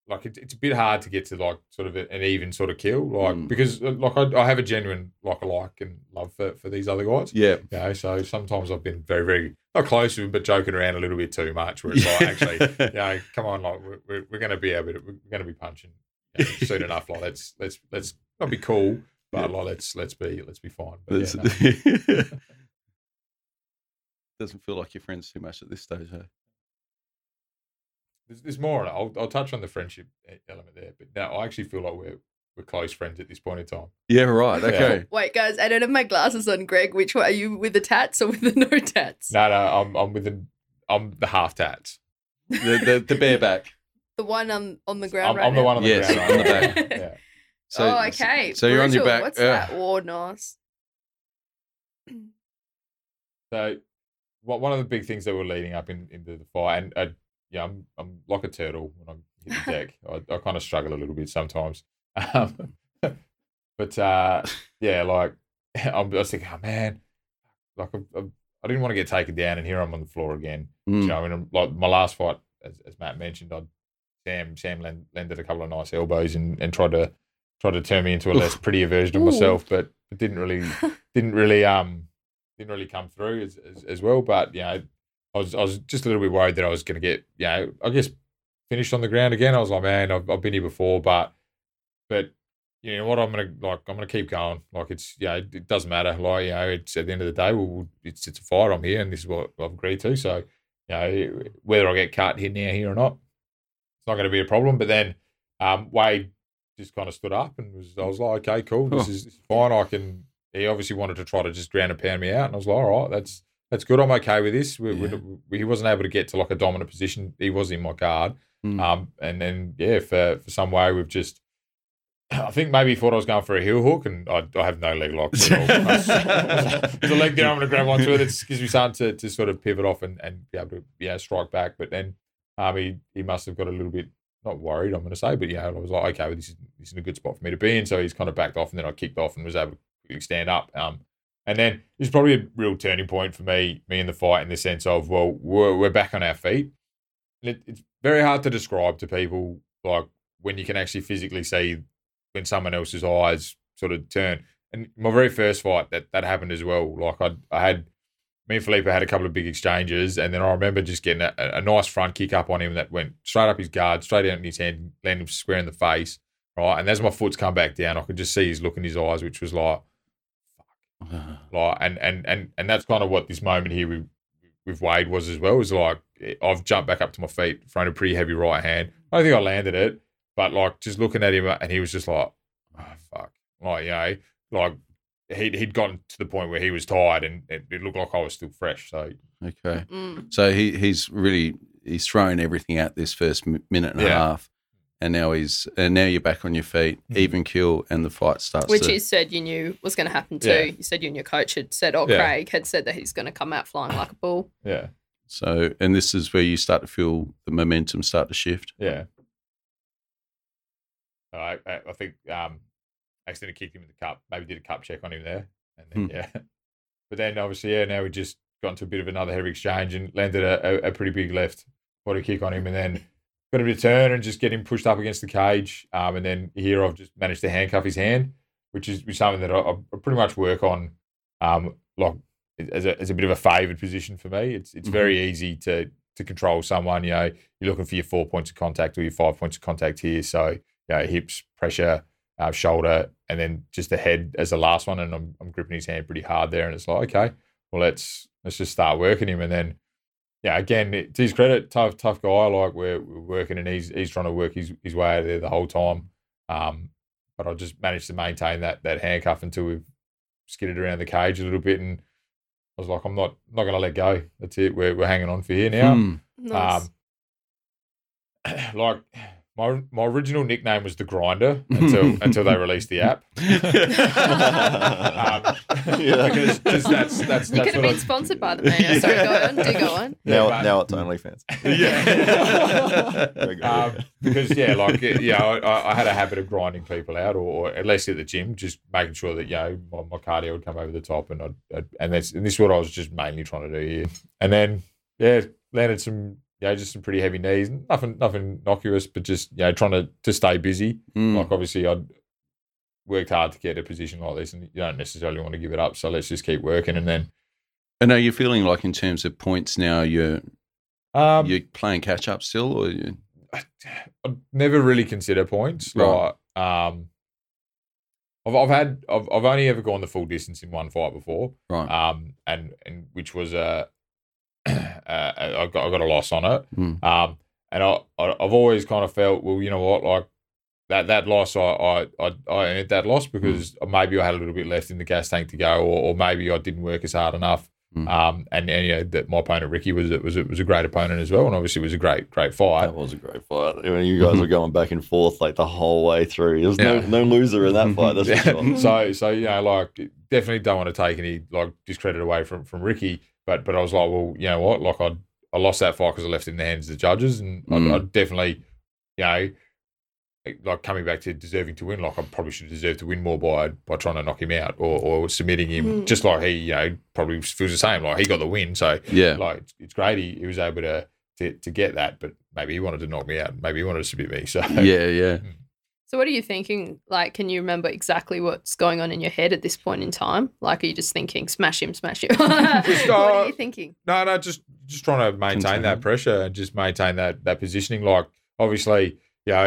like it, it's a bit hard to get to like sort of an even sort of kill, like Mm. because uh, like I, I have a genuine like a like and love for for these other guys. yeah, You know, so sometimes I've been very, very not close to him, but joking around a little bit too much. Where it's like, actually, you know, come on, like we're, we're, we're going to be able to, we're going to be punching you know, soon enough. Like let's let's let's not be cool, but like let's let's be let's be fine. But yeah, no. doesn't feel like you're friends too much at this stage. Huh? there's, there's more. on it. I'll I'll touch on the friendship element there, but now I actually feel like we're we're close friends at this point in time. Yeah, right. Yeah. Okay. Wait, guys, I don't have my glasses on, Greg. Which one are you with the tats or with the no tats? No, no, I'm I'm with the I'm the half tats. the, the the bareback. The one on on the ground I'm, right I'm the one on the Yes, ground. on the back. Yeah. So, oh, okay. So you're on your Brutal. back. What's uh, that? Nice. So, what one of the big things that were leading up in, into the fight, and uh, yeah, I'm I'm like a turtle when I'm hit the deck. I, I kind of struggle a little bit sometimes. Um, but uh, yeah, like I'm, I was thinking, oh man, like I, I, I didn't want to get taken down, and here I'm on the floor again. mm, You know, I mean, like my last fight, as, as Matt mentioned, I Sam Sam lend, lended a couple of nice elbows and, and tried to tried to turn me into a less prettier version of Ooh. myself, but it didn't really didn't really um didn't really come through as, as, as well. But you know, I was I was just a little bit worried that I was going to get you know I guess finished on the ground again. I was like, man, I've, I've been here before, but but you know what, I'm gonna like I'm gonna keep going. Like it's yeah, it, it doesn't matter. Like you know, it's at the end of the day, we'll, it's it's a fight. I'm here, and this is what I've agreed to. So you know, whether I get cut here now here or not, it's not going to be a problem. But then um, Wade just kind of stood up and was I was like, okay, cool, this is, this is fine. I can. He obviously wanted to try to just ground and pound me out, and I was like, all right, that's that's good. I'm okay with this. We, we- Yeah. we- he wasn't able to get to like a dominant position. He was in my guard, mm. um, and then yeah, for for some way we've just. I think maybe he thought I was going for a heel hook, and I, I have no leg lock. There's a leg there I'm going to grab onto it. It gives me something to, to sort of pivot off and, and be able to yeah strike back. But then um, he, he must have got a little bit not worried, I'm going to say, but yeah, I was like, okay, well, this is this is a good spot for me to be in. So he's kind of backed off, and then I kicked off and was able to stand up. Um, and then it's probably a real turning point for me, me in the fight, in the sense of well, we're, we're back on our feet. And it, it's very hard to describe to people like when you can actually physically see when someone else's eyes sort of turn. And my very first fight, that that happened as well. Like I, I had me and Felipe had a couple of big exchanges, and then I remember just getting a, a nice front kick up on him that went straight up his guard, straight out in his hand, landed him square in the face. Right, and as my foot's come back down, I could just see his look in his eyes, which was like, like, and and and and that's kind of what this moment here with with Wade was as well. Is like eh, I've jumped back up to my feet, thrown a pretty heavy right hand. I don't think I landed it, but like just looking at him, and he was just like, oh, fuck, like you know, like he'd he'd gotten to the point where he was tired, and it, it looked like I was still fresh. So Okay. Mm. So he he's really he's thrown everything out this first minute and a half, and now he's and now you're back on your feet, Mhm. even kill, and the fight starts. Which to, you said you knew was going to happen too. Yeah. You said you and your coach had said, or Yeah. Craig had said that he's going to come out flying like a bull. yeah, so and this is where you start to feel the momentum start to shift. yeah. I I, I think um, accidentally kicked him in the cup. Maybe did a cup check on him there, and then Hmm. yeah. But then obviously yeah, now we just got into a bit of another heavy exchange and landed a, a, a pretty big left body kick on him, and then got him to turn and just get him pushed up against the cage. Um, and then here I've just managed to handcuff his hand, which is something that I, I pretty much work on. Um, like as a as a bit of a favoured position for me. It's it's Mhm. very easy to to control someone. You know, you're looking for your four points of contact or your five points of contact here. So you know, hips, pressure, uh, shoulder, and then just the head as the last one. And I'm I'm gripping his hand pretty hard there, and it's like okay, well let's let's just start working him, and then. Yeah, again, it- to his credit, tough, tough guy. Like we're, we're working, and he's he's trying to work his, his way out of there the whole time. Um, but I just managed to maintain that that handcuff until we've skidded around the cage a little bit, and I was like, I'm not not going to let go. That's it. We're we're hanging on for here now. Hmm. Nice. Um, like my my original nickname was the Grinder until until they released the app. um, Yeah. because, because that's that's you that's could have what I, been sponsored by the man. Sorry, go on. Do go on. now, but- now it's OnlyFans. Yeah. Um, because yeah, like yeah, I, I had a habit of grinding people out, or, or at least at the gym, just making sure that you know my, my cardio would come over the top, and I'd, I'd, and that's and this is what I was just mainly trying to do here. And then yeah, landed some yeah, just some pretty heavy knees, nothing nothing innocuous, but just you know trying to to stay busy. Hmm. Like obviously I'd worked hard to get a position like this, and you don't necessarily want to give it up. So let's just keep working, and then And are you feeling like in terms of points now you're um, you're playing catch up still, or you, I'd never really consider points. Right. Like, um, I've I've had I've I've only ever gone the full distance in one fight before. right? Um, and and which was a uh, I got I got a loss on it. Mm. Um, and I, I I've always kind of felt well, you know what, like that that loss I I I, I earned that loss because maybe I had a little bit left in the gas tank to go, or, or maybe I didn't work as hard enough. Mm. Um, and, and you know that my opponent Ricky was was was a great opponent as well, and obviously it was a great great fight. That was a great fight. I mean, you guys were going back and forth like the whole way through. There's Yeah. no, no loser in that fight. That's for Yeah. sure. so so you know like definitely don't want to take any like discredit away from from Ricky but but I was like well you know what like I I lost that fight because I left it in the hands of the judges and Mm. I, I definitely you know like coming back to deserving to win like I probably should deserve to win more by by trying to knock him out or, or submitting him Mm. just like he you know probably feels the same like he got the win so yeah, like it's, it's great he, he was able to, to to get that but maybe he wanted to knock me out maybe he wanted to submit me so yeah, yeah. So, what are you thinking? Like, can you remember exactly what's going on in your head at this point in time? Like, are you just thinking, smash him, smash him? what are you thinking? No, no, just just trying to maintain Continue. that pressure and just maintain that that positioning. Like obviously, you know,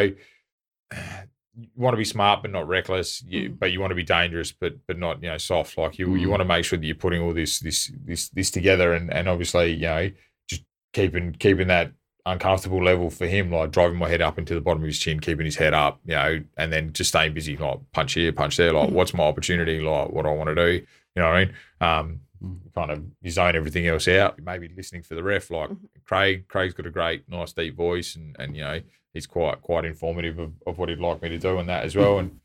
you want to be smart but not reckless. You, Mm. but you want to be dangerous but but not you know soft. Like you you Mm. want to make sure that you're putting all this this this this together and and obviously you know just keeping keeping that uncomfortable level for him, like driving my head up into the bottom of his chin, keeping his head up, you know, and then just staying busy, like punch here, punch there, like Mm. what's my opportunity, like what do I want to do, you know what I mean? Um, Mm. kind of you zone everything else out. Maybe listening for the ref, like Mhm. Craig. Craig's got a great, nice, deep voice, and and you know he's quite quite informative of, of what he'd like me to do and that as well. And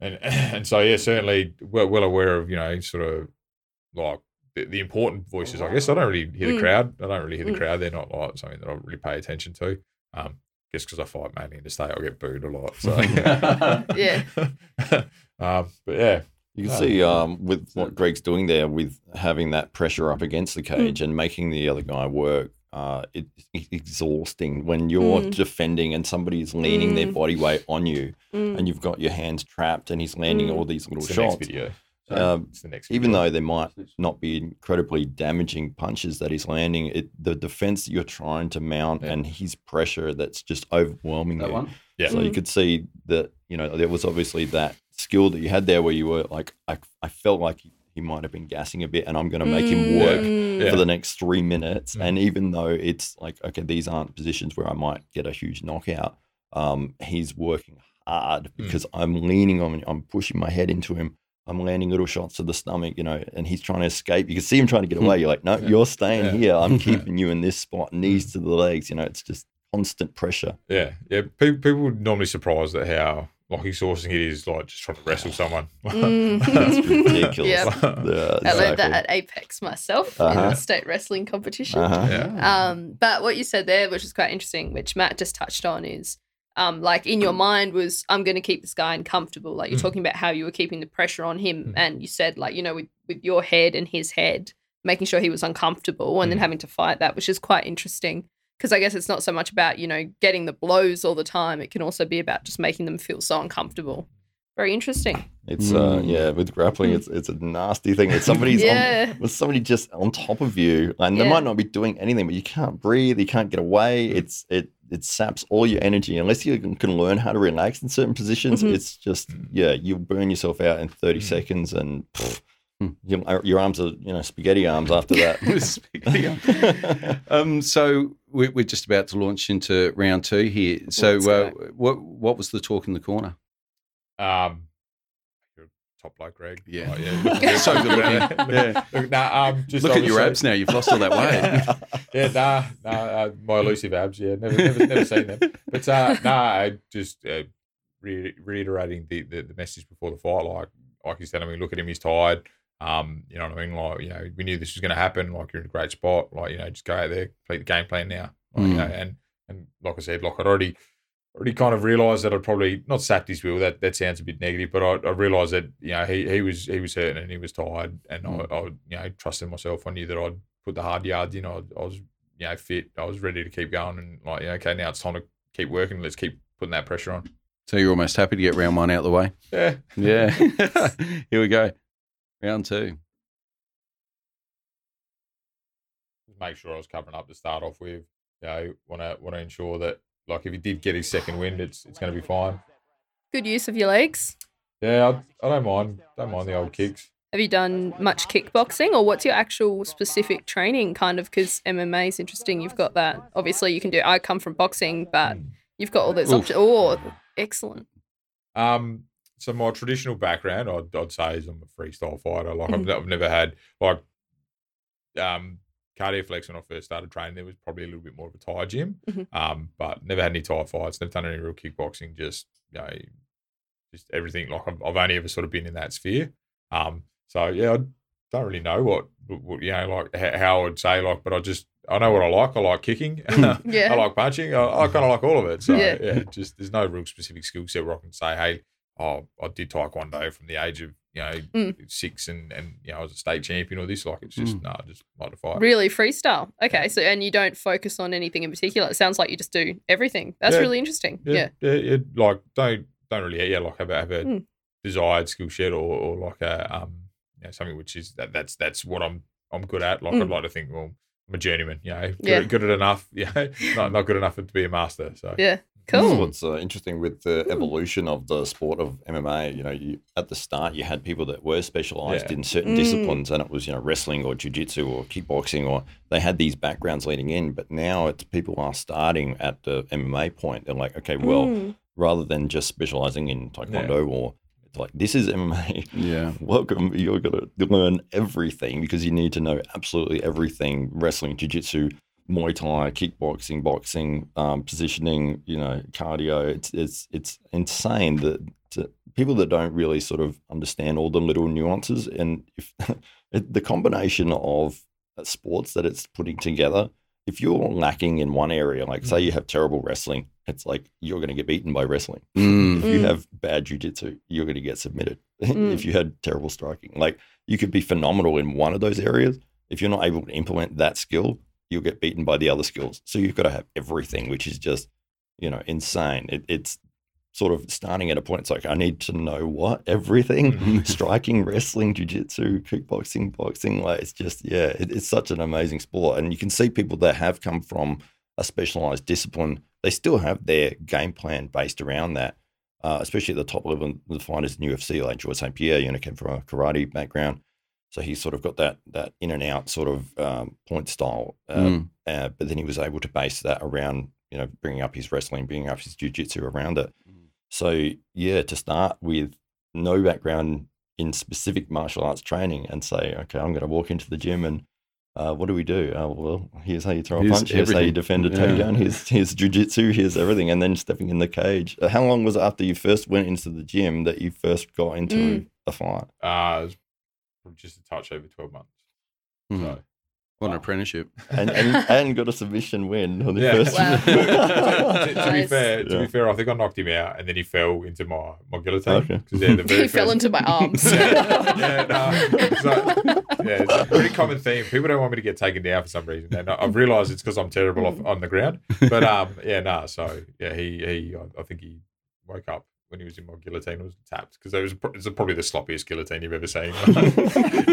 and and so yeah, certainly well, well aware of you know sort of like the, the important voices. I guess I don't really hear the Mm. crowd. I don't really hear the Mm. crowd. They're not like something that I really pay attention to. Um, guess because I fight mainly in the state, I get booed a lot. So Yeah. um, but yeah, You can see um, with what Greg's doing there, with having that pressure up against the cage and making the other guy work. Uh, it, it's exhausting when you're Mm. defending and somebody's leaning their Mm. body weight on you, Mm. and you've got your hands trapped, and he's landing Mm. all these little it's the shots. next video. Um, It's the next. even though there might not be incredibly damaging punches that he's landing, it the defense that you're trying to mount Yeah. and his pressure that's just overwhelming That you. one. Yeah. So you Mm. could see that you know there was obviously that skill that you had there where you were like I, I felt like he, he might have been gassing a bit and I'm going to make him work Mm. Yeah. for the next three minutes. Mm. And even though it's like okay, these aren't positions where I might get a huge knockout, um, he's working hard Mm. because I'm leaning on, I'm pushing my head into him. I'm landing little shots to the stomach, you know, and he's trying to escape. You can see him trying to get away. You're like, no, Yeah. you're staying Yeah. here. I'm keeping you in this spot, knees to the legs. You know, it's just constant pressure. Yeah, yeah. People, people would normally surprised at how like exhausting it is, like just trying to wrestle someone. Mm. That's ridiculous. Yep. Yeah, I learned that at Apex myself in Uh-huh. the state wrestling competition. Uh-huh. Yeah. Um, but what you said there, which is quite interesting, which Matt just touched on, is um, like in your mind was I'm going to keep this guy uncomfortable. Like you're Mm. talking about how you were keeping the pressure on him, Mm. and you said like you know with with your head and his head, making sure he was uncomfortable, and then Mm. having to fight that, which is quite interesting. Because I guess it's not so much about you know getting the blows all the time. It can also be about just making them feel so uncomfortable. Very interesting. It's uh Mm. yeah, with grappling, it's it's a nasty thing. It's somebody's Yeah. on, with somebody just on top of you, and they Yeah. might not be doing anything, but you can't breathe, you can't get away. It's it it saps all your energy unless you can, can learn how to relax in certain positions. Mhm. It's just yeah, you burn yourself out in thirty Mm. seconds, and pff, Hmm. your, your arms are you know spaghetti arms after Spaghetti that. Um, so we're, we're just about to launch into round two here. So, uh, what what was the talk in the corner? Um, you're a top bloke, Greg. Yeah. Oh, yeah. So good. Yeah. Look, nah, um, just Look at your abs now. You've lost all that weight. yeah, nah, nah, uh, my elusive abs. Yeah, never, never, never seen them. But uh, nah, I just uh, re- reiterating the, the the message before the fight. Like, like you said, I mean, look at him. He's tired. Um, you know what I mean? Like, you know, we knew this was going to happen. Like, you're in a great spot. Like, you know, just go out there, play the game plan now. Like, you Mm. know, and and like I said, like I'd already already kind of realised that I'd probably not sacked his will. That that sounds a bit negative, but I, I realised that you know he he was he was hurting and he was tired, and I, mm. I you know trusted myself. I knew that I'd put the hard yards in. I, I was you know fit. I was ready to keep going, and like yeah, okay, now it's time to keep working. Let's keep putting that pressure on. So you're almost happy to get round one out of the way. Yeah, Yeah. here we go. Round two. make sure I was covering up to start off with. You know, want to want to ensure that like if he did get his second wind, it's it's going to be fine. Good use of your legs. Yeah, I, I don't mind don't mind the old kicks. Have you done much kickboxing or what's your actual specific training kind of? Because MMA is interesting. You've got that. Obviously, you can do, I come from boxing, but you've got all those options. Oh, excellent. Um, so my traditional background, I'd, I'd say, is I'm a freestyle fighter. Like I've, I've never had like um cardio flex when I first started training. There was probably a little bit more of a Thai gym, Mhm. um, but never had any Thai fights. Never done any real kickboxing. Just you know, just everything. Like I've, I've only ever sort of been in that sphere. Um, so yeah, I don't really know what, what you know, like how, how I'd say like, but I just I know what I like. I like kicking. Yeah. I like punching. I, I kind of like all of it. So Yeah. yeah. just there's no real specific skill set where I can say, hey, oh, I did taekwondo from the age of you know Mm. six, and and you know I was a state champion or this. Like it's just Mm. no, I just like to. Really freestyle. Okay. So, and you don't focus on anything in particular. It sounds like you just do everything. That's Yeah. really interesting. Yeah. yeah, yeah, yeah, like don't don't really yeah like have a have a Mm. desired skill set or, or like a um you know, something which is that that's that's what I'm I'm good at. Like Mm. I'd like to think well. I'm a journeyman, you know, good, Yeah. good at enough, you know, not, not good enough to be a master. So Yeah. That's Cool. what's uh, interesting with the Hmm. evolution of the sport of MMA. You know, you, at the start, you had people that were specialized Yeah. in certain Mm. disciplines, and it was you know wrestling or jujitsu or kickboxing, or they had these backgrounds leading in. But now it's people are starting at the MMA point. They're like, okay, well, Mm. rather than just specializing in taekwondo or it's like this is MMA. Yeah. Welcome. You're to learn everything because you need to know absolutely everything wrestling, jiu jitsu, Muay Thai, kickboxing, boxing, um, positioning, you know, cardio. It's, it's, it's insane that to people that don't really sort of understand all the little nuances and if the combination of uh, sports that it's putting together, if you're lacking in one area, like say you have terrible wrestling, it's like you're going to get beaten by wrestling. Mm. If you Mm. have bad jujitsu, you're going to get submitted. Mm. if you had terrible striking, like you could be phenomenal in one of those areas. If you're not able to implement that skill, you'll get beaten by the other skills. So you've got to have everything, which is just, you know, insane. It, it's sort of starting at a point. It's like I need to know what everything: Mm. striking, wrestling, jujitsu, kickboxing, boxing. Like it's just, yeah, it, it's such an amazing sport. And you can see people that have come from a specialized discipline. They still have their game plan based around that uh, especially at the top level, the fighters in UFC like George St. Pierre, you know, came from a karate background. So he's sort of got that that in and out sort of um, point style. Uh, Mm. uh, but then he was able to base that around, you know, bringing up his wrestling, bringing up his jiu-jitsu around it. Mm. So yeah, to start with no background in specific martial arts training and say, okay, I'm going to walk into the gym and uh, what do we do? Uh, well, here's how you throw a punch. Here's how you defend a Yeah. takedown. Here's here's jujitsu. Here's everything. And then stepping in the cage. Uh, How long was it after you first went into the gym that you first got into Mm. a fight? Uh, it was probably just a touch over 12 months. Mhm. So, What an Wow. apprenticeship. And and, and got a submission win on the Yeah. first. Wow. to, to be Nice. fair, to Yeah. be fair, I think I knocked him out, and then he fell into my my guillotine. Okay. 'Cause, yeah, the very he fell into my arms. yeah, yeah, no. So, yeah, it's a pretty common theme. People don't want me to get taken down for some reason, and I've realised it's because I'm terrible off, on the ground. But um, yeah, no. So yeah, he he, I, think he woke up when he was in my guillotine. It was tapped because it was probably the sloppiest guillotine you've ever seen.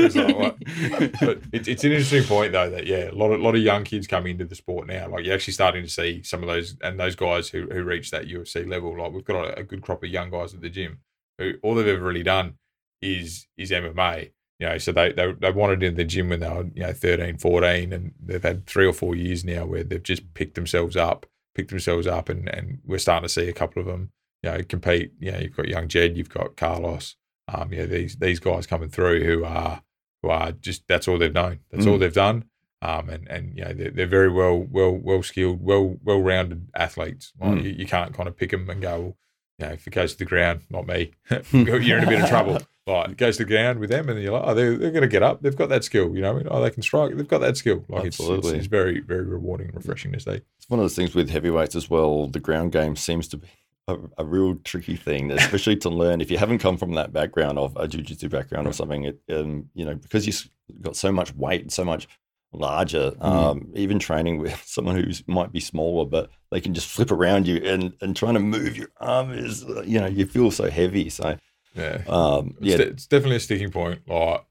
It like? But it, it's an interesting point though that yeah, a lot of lot of young kids coming into the sport now. Like you're actually starting to see some of those and those guys who who reach that UFC level. Like we've got a, a good crop of young guys at the gym who all they've ever really done is is MMA. You know, so they, they they wanted in the gym when they were you know 13, 14, and they've had three or four years now where they've just picked themselves up, picked themselves up, and and we're starting to see a couple of them you know compete. You know, you've got young Jed, you've got Carlos. Um, you know these these guys coming through who are who are just that's all they've known. That's all Mm. they've done. Um, and and you know they're, they're very well well well skilled, well well rounded athletes. Like Mm. you, you can't kind of pick them and go, well, you know, if it goes to the ground, not me, you're in a bit of trouble. Like it goes to the ground with them, and you're like, oh, they're, they're going to get up. They've got that skill, you know. Oh, they can strike. They've got that skill. Like it's, it's Absolutely. it's very very rewarding and refreshing to see. It's one of those things with heavyweights as well. The ground game seems to be a, a real tricky thing, especially to learn if you haven't come from that background of a jiu-jitsu background or something. It, um, you know, because you've got so much weight and so much larger. Um, even training with someone who might be smaller, but they can just flip around you and and trying to move your arm is, uh, you know, you feel so heavy. So, Yeah, um, it's, yeah, de- it's definitely a sticking point. Like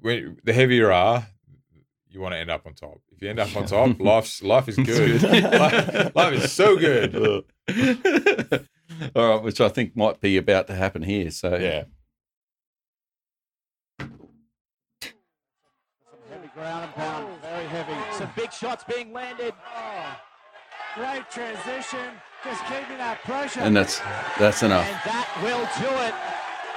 when the heavier you are, you want to end up on top. If you end up on top, life's life is good. life, life is so good. All right, which I think might be about to happen here. So Yeah. Heavy ground and pound, very heavy. Some big shots being landed. Oh, great transition, just keeping that pressure. and that's that's enough. And that will do it.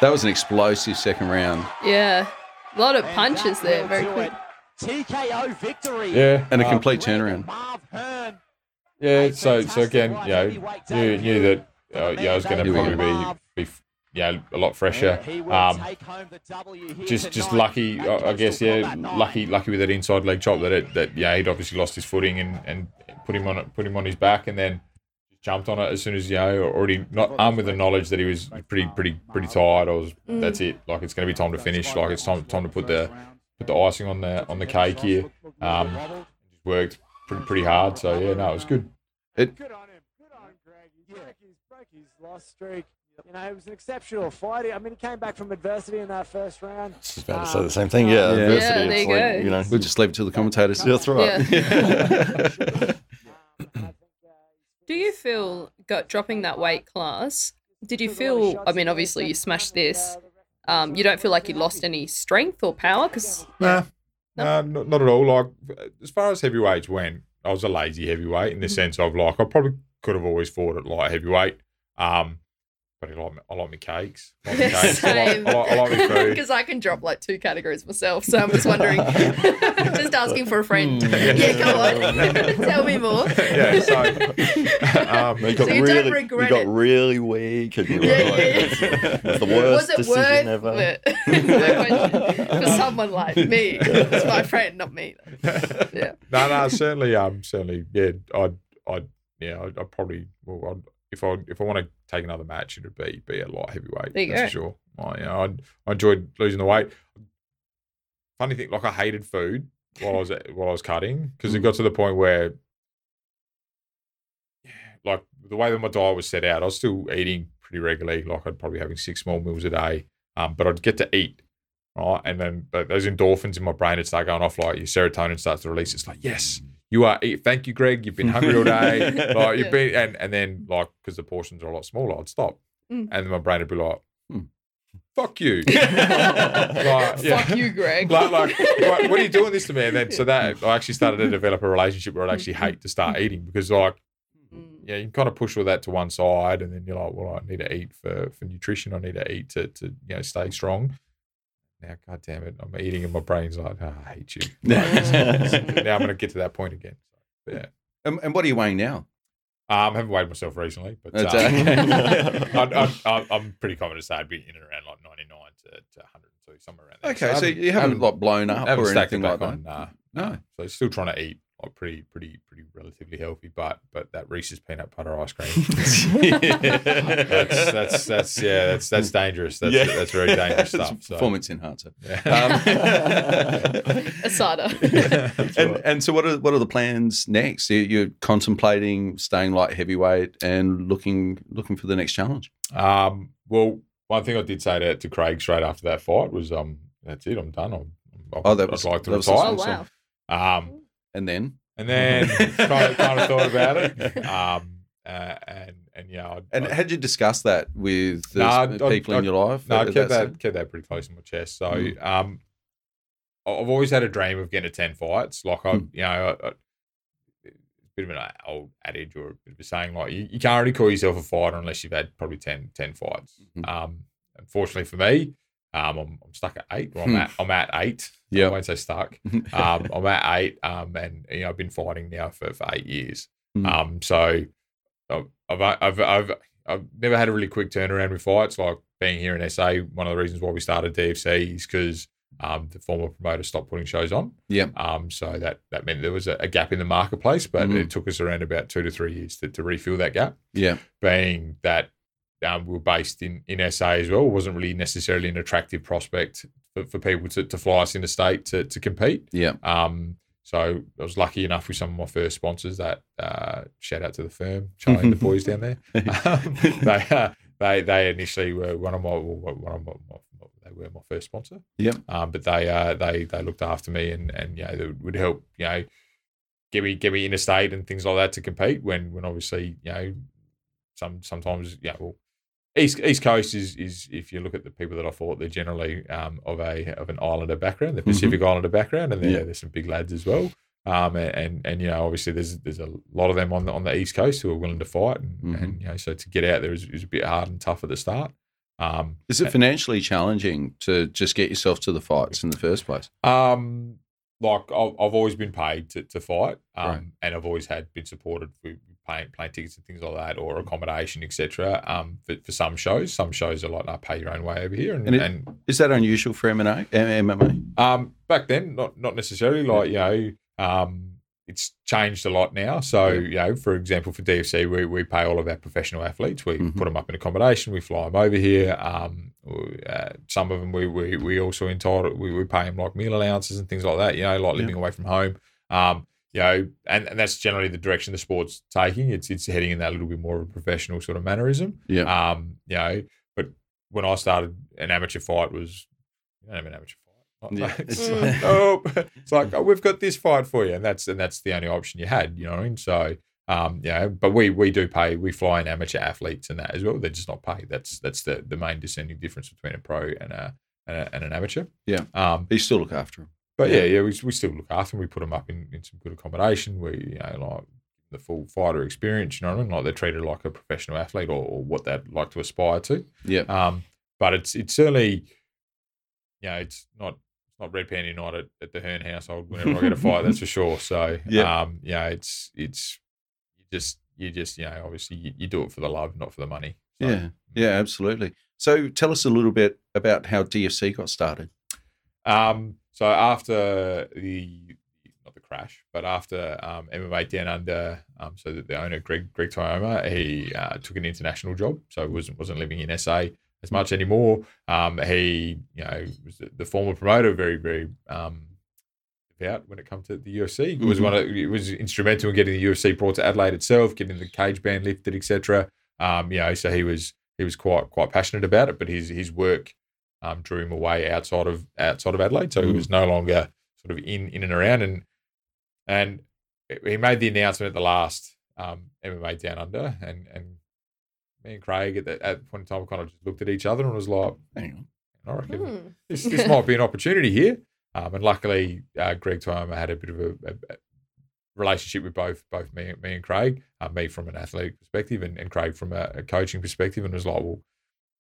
That was an explosive second round, yeah. A lot of And punches there, very quick. it. TKO victory. Yeah, and a um, complete turnaround. Marv Hearne. Yeah, A so so again, light you know, heavyweight knew, knew that uh, yeah, I was going to probably be, be yeah a lot fresher. He Um, take home the W here just just lucky, I, I guess. Yeah, lucky lucky with that inside leg chop that it that yeah he'd obviously lost his footing and and put him on it, put him on his back and then jumped on it as soon as you know already not armed with the knowledge that he was pretty pretty pretty tired. I was that's it. Like it's going to be time to finish. Like it's time time to put the put the icing on the on the cake here. Um, worked pretty pretty hard. So yeah, no, it was good. It. Good on him. Good on Greg. He broke his, broke his lost streak. You know, it was an exceptional fight. I mean, he came back from adversity in that first round. I was about to say the same thing. Yeah, Yeah. adversity, Yeah, there it's you like, go. you know, We'll just leave it to the commentators. Yeah, that's right. Yeah. Um, Do you feel got dropping that weight class? Did you feel? I mean, obviously you smashed this. Um, you don't feel like you lost any strength or power because Nah, nah, not, not at all. Like as far as heavyweights went, I was a lazy heavyweight in the sense of like I probably could have always fought at light heavyweight. Um, but I like my, I like my cakes. I like my cakes. I like, I like, I like my food. because I can drop like two categories myself. So I'm just wondering, just asking for a friend. Hmm. yeah, go on, tell me more. Yeah, so um, You got So you don't really, regret you got really weak. And you were Yeah, like, yeah, it's the worst Was it decision worth ever. it? For someone like me, it's my friend, not me. Yeah. no, no, certainly, um, certainly, yeah, I'd, I'd, yeah, I'd, I'd probably, well, I'd, if I, if I want to take another match, it'd be, be a light heavyweight. There you that's go. for sure. I, you know, I'd, I enjoyed losing the weight. Funny thing, like I hated food while I was while I was cutting because it got to the point where, like the way that my diet was set out, I was still eating pretty regularly. Like I'd probably having six small meals a day, um, but I'd get to eat right? And then th- those endorphins in my brain would start going off, like your serotonin starts to release. It's like, yes, you are. eat- Thank you, Greg. You've been hungry all day. like you've been, and and then like because the portions are a lot smaller, I'd stop, Mm. and then my brain would be like, Hmm. fuck you. like, yeah. Fuck you, Greg. Like, like, what, what are you doing this to me? And then, so that I actually started to develop a relationship where I'd actually hate to start eating because, like, Mm. yeah, you kind of push all that to one side, and then you're like, well, I need to eat for for nutrition. I need to eat to to you know stay strong. Now, god damn it, I'm eating, and my brain's like, oh, I hate you. now I'm going to get to that point again. But yeah. And, and what are you weighing now? Um, I haven't weighed myself recently, but uh. I, I'm pretty confident to say I'd be in and around like 99 to, to 102, somewhere around there. Okay, I so you haven't like blown up or anything like that. on. No. So still trying to eat like pretty, pretty, pretty relatively healthy, but but that Reese's peanut butter ice cream. that's that's that's yeah, that's that's dangerous. That's that's very dangerous It's stuff. So. Performance enhancer. Yeah. Um, A cider. and and so what are what are the plans next? You- You're contemplating staying light heavyweight and looking looking for the next challenge. Um, well, one thing I did say to, to Craig straight after that fight was, um, that's it, I'm done. I'm, I'm, Oh, that I'd was- like to that was retire. oh awesome. wow. Um, And then and then kind, of, kind of thought about it. Um, uh, and and yeah, I'd, and I'd- had you discussed that with the No, people I- in your life? no, I kept that kept that pretty close in my chest. So, Mm. um, I've always had a dream of getting to ten fights. Like I, Mm. you know, I, I, it's a bit of an old adage or a bit of a saying, like you, you can't really call yourself a fighter unless you've had probably 10, 10 fights. Mhm. Um, unfortunately for me, um, I'm, I'm stuck at eight. Or I'm Hmm. at I'm at eight. I Yep. won't say stuck. Um, I'm at eight. Um, and you know I've been fighting now for, for eight years. Mm. Um, so I've, I've I've I've I've never had a really quick turnaround with fights. Like being here in SA, one of the reasons why we started DFC is because um, the former promoter stopped putting shows on. Yep. Um, so that that meant there was a, a gap in the marketplace, but Mm. it took us around about two to three years to, to refill that gap. Yeah. Being that um, we were based in, in SA as well, It wasn't really necessarily an attractive prospect for, for people to, to fly us in the state to, to compete. Yeah. Um, so I was lucky enough with some of my first sponsors that uh, shout out to the firm, Charlie and the boys down there. Um, they, uh, they they initially were one of my one of my, my they were my first sponsor. Yep. Um, but they uh, they they looked after me and and you know they would help you know get me get me interstate and things like that to compete when when obviously you know some sometimes yeah well East East Coast is is if you look at the people that I fought, they're generally um, of a of an Islander background, the Pacific Islander background, and Yeah. there's some big lads as well. Um, and, and and you know obviously there's there's a lot of them on the on the East Coast who are willing to fight, and, Mhm. and you know so to get out there is, is a bit hard and tough at the start. Um, Is it financially challenging to just get yourself to the fights in the first place? Um, like I've, I've always been paid to, to fight, um, Right. and I've always had been supported with paying plane tickets and things like that, or accommodation, etc. Um, for, for some shows, some shows are like, "No, pay your own way over here," and, And it- and Is that unusual for M&A, MMA? um, back then, not not necessarily. Like you know, um, it's changed a lot now. So Yeah. you know, for example, for DFC, we, we pay all of our professional athletes. We Mhm. put them up in accommodation. We fly them over here. Um, uh, some of them we we, we also entitled we, we pay them like meal allowances and things like that. You know, like Yeah. living away from home. Um, you know, and, and that's generally the direction the sport's taking. It's it's heading in that little bit more of a professional sort of mannerism. Yeah. Um, you know, but when I started, an amateur fight was you don't have an amateur fight. Yeah. it's like, oh, it's like oh, we've got this fight for you, and that's and that's the only option you had. You know what I mean? So, um, you know, but we we do pay. We fly in amateur athletes and that as well. They're just not paid. That's that's the the main discerning difference between a pro and a and, a, and an amateur. Yeah. Um, but You still look after them. But yeah, yeah, we, we still look after them. We put them up in, in some good accommodation. We, you know, like the full fighter experience, you know what I mean? Like they're treated like a professional athlete or, or what they'd like to aspire to. Yeah. Um, but it's it's certainly, you know, it's not it's not red panty night at, at the Hearne household whenever I get a fight. That's for sure. So Yeah. um, yeah, it's it's you just you just you know obviously you, you do it for the love, not for the money. So, Yeah. Yeah, absolutely. So tell us a little bit about how DFC got started. Um, so after the not the crash, but after um, MMA Down Under, um, so that the owner Greg Greg Toyoma, he uh, took an international job, so wasn't wasn't living in SA as much anymore. Um, he you know was the, the former promoter, very very um, when it comes to the UFC. It was Mhm. one of it was instrumental in getting the UFC brought to Adelaide itself, getting the cage ban lifted, etc. Um, you know, so he was he was quite quite passionate about it, but his his work um, drew him away outside of outside of Adelaide, so he Mm. was no longer sort of in in and around. And and he made the announcement at the last um, MMA Down Under, and and me and Craig at, the, at the point in time kind of just looked at each other and was like, Hang on. I reckon Hmm. this, this might be an opportunity here. Um, and luckily, uh, Greg Toyama had a bit of a, a, a relationship with both both me, me and Craig, uh, me from an athletic perspective, and, and Craig from a, a coaching perspective, and was like, well, it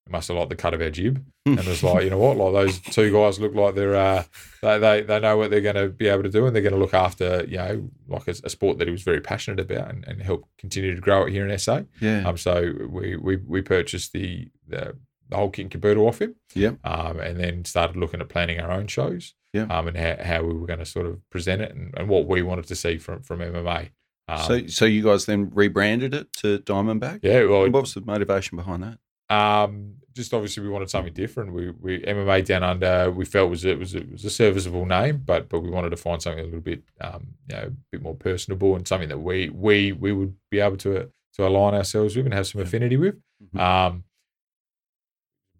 must have liked the cut of our jib, and was like, you know what, like those two guys look like they're uh, they, they they know what they're going to be able to do, and they're going to look after you know like a, a, sport that he was very passionate about, and, and help continue to grow it here in SA. Yeah. Um. So we we we purchased the the, the whole kit and caboodle off him. Yep. Um. And then started looking at planning our own shows. Yeah. Um. And how, how we were going to sort of present it, and, and what we wanted to see from from MMA. Um, so, so you guys then rebranded it to Diamondback. yeah. Well, what was the motivation behind that? Um, just obviously we wanted something different. We we MMA down under we felt was it was it was a serviceable name, but but we wanted to find something a little bit um you know a bit more personable and something that we we we would be able to to align ourselves with and have some affinity with. Mhm. Um,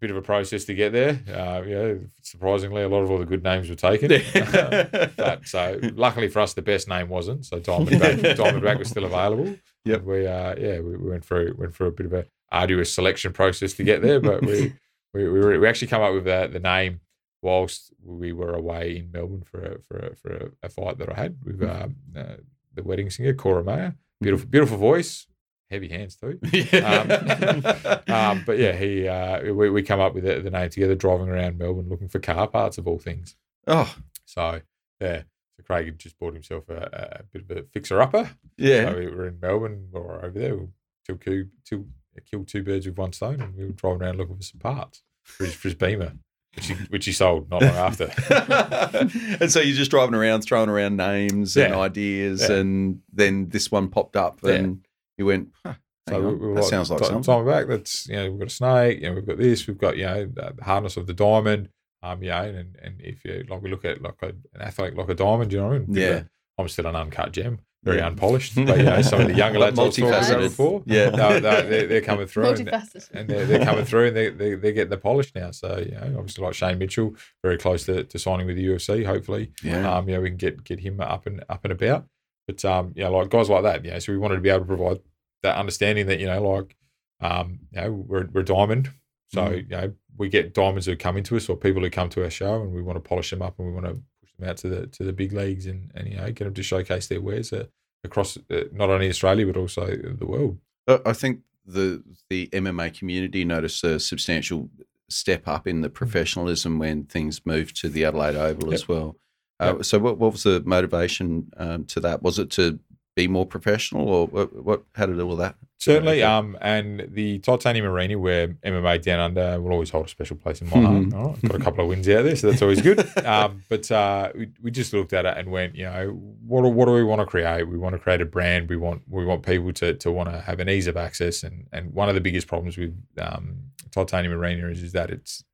bit of a process to get there. Uh, yeah, surprisingly, a lot of all the good names were taken. but so luckily for us, the best name wasn't. So Diamondback, Diamondback was still available. Yep. And we uh, yeah we, we went through went through a bit of a arduous selection process to get there, but we we we, were, we actually come up with the, the name whilst we were away in Melbourne for a, for a, for a, a fight that I had with um, uh, the wedding singer Cora Mayer. Beautiful beautiful voice, heavy hands too. Um, um, but yeah, he uh, we, we come up with the, the name together, driving around Melbourne looking for car parts of all things. oh, So yeah, so Craig had just bought himself a, a bit of a fixer upper. yeah. So we were in Melbourne or over there. Killed two, killed two birds with one stone, and we were driving around looking for some parts for his, for his Beamer, which he, which he sold not long after. and so you're just driving around, throwing around names and ideas, Yeah. and then this one popped up, Yeah. and you went, huh, So we, on, we were that sounds like "Ti- something. Time back. That's you know we've got a snake. You know we've got this. We've got you know the hardness of the diamond. Um, you know, and and if you like, we look at like a, an athlete like a diamond. You know, what I mean? yeah. I'm still an uncut gem, very Yeah. unpolished. But you know, some of the younger lads I was talking about before, Yeah. no, no, they're, they're coming through. and- and they're, they're coming through and they, they, they're getting the polish now. So, you know, obviously like Shane Mitchell, very close to, to signing with the UFC, hopefully. Yeah. Um, you know, we can get get him up and up and about. But um, you know, like guys like that, you know, so we wanted to be able to provide that understanding that, you know, like um, you know, we're we're a diamond. So, Mhm. you know, we get diamonds who come into us or people who come to our show and we want to polish them up and we want to push them out to the to the big leagues and, and you know, get them to showcase their wares uh, across uh, not only Australia but also the world. I think the the MMA community noticed a substantial step up in the professionalism when things moved to the Adelaide Oval as well. Uh, Yep. So, what, what was the motivation um, to that? Was it to be more professional, or what? what how did all that? Certainly, um, and the Titanium Arena, where MMA Down Under will always hold a special place in my heart. Mhm. All right, got a couple of wins out there, so that's always good. um, but uh, we, we just looked at it and went, you know, what do, what do we want to create? We want to create a brand. We want we want people to to want to have an ease of access. And and one of the biggest problems with um, Titanium Arena is is that it's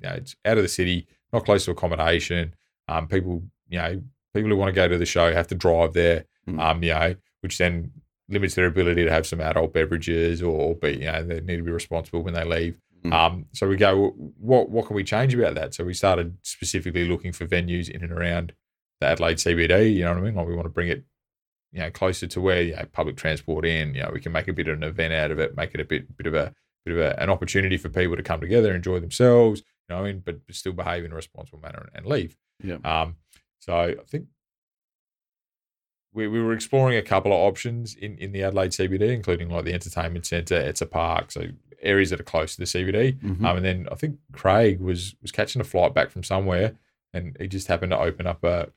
you know it's out of the city, not close to accommodation. Um, people, you know, people who want to go to the show have to drive there. Mm. Um, you know, which then limits their ability to have some adult beverages or, be, you know, they need to be responsible when they leave. Mm. Um, so we go, what what can we change about that? So we started specifically looking for venues in and around the Adelaide CBD. You know what I mean? Like we want to bring it, you know, closer to where you know, public transport in. You know, we can make a bit of an event out of it, make it a bit bit of a bit of a, an opportunity for people to come together, enjoy themselves. You know, I mean, but, but still behave in a responsible manner and, and leave. Yeah. Um, so I think we, we were exploring a couple of options in, in the Adelaide CBD, including like the entertainment centre, it's a park, so areas that are close to the CBD. Mhm. Um, and then I think Craig was was catching a flight back from somewhere, and he just happened to open up a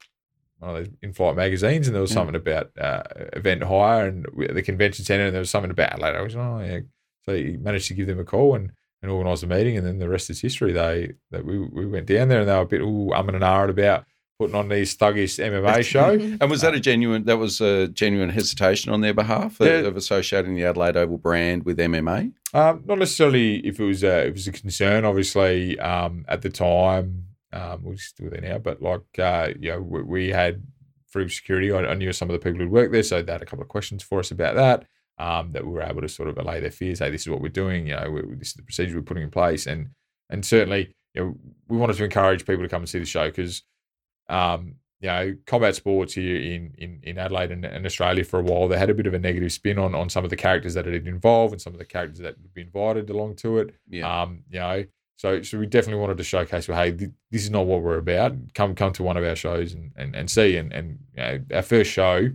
one of those in-flight magazines, and there was Yeah. something about uh, event hire and the convention centre, and there was something about Adelaide. I was oh yeah, so he managed to give them a call and. And organise a meeting, and then the rest is history. They that we, we went down there, and they were a bit ooh, um and ahhing about putting on these thuggish MMA show. And was that a genuine? That was a genuine hesitation on their behalf of, Yeah. of associating the Adelaide Oval brand with MMA. Um, not necessarily if it was a, it was a concern. Obviously, um, at the time, um, we're still there now, but like uh, you know, we, we had through security. I, I knew some of the people who'd worked there, so they had a couple of questions for us about that. Um, that we were able to sort of allay their fears. Hey, this is what we're doing. You know, we, this is the procedure we're putting in place, and and certainly, you know, we wanted to encourage people to come and see the show because, um, you know, combat sports here in in, in Adelaide and, and Australia for a while, they had a bit of a negative spin on on some of the characters that it involved and some of the characters that would be invited along to it. Yeah. Um, you know, so so we definitely wanted to showcase, well, hey, th- this is not what we're about. Come come to one of our shows and and, and see. And and you know, our first show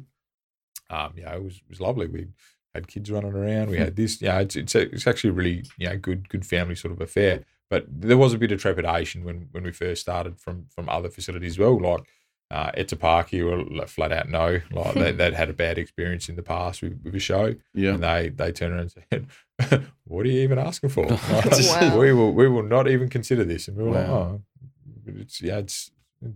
um, you know, it was, was lovely. We had kids running around. We had this. Yeah, it's it's, a, it's actually a really you know good good family sort of affair. But there was a bit of trepidation when when we first started from from other facilities as well, like. Uh, Etapaki were like, flat out no, like they, they'd had a bad experience in the past with, with a show, Yeah. and they they turned around and said, "What are you even asking for? Wow. We will we will not even consider this." And we were like, "Oh, it's yeah, it's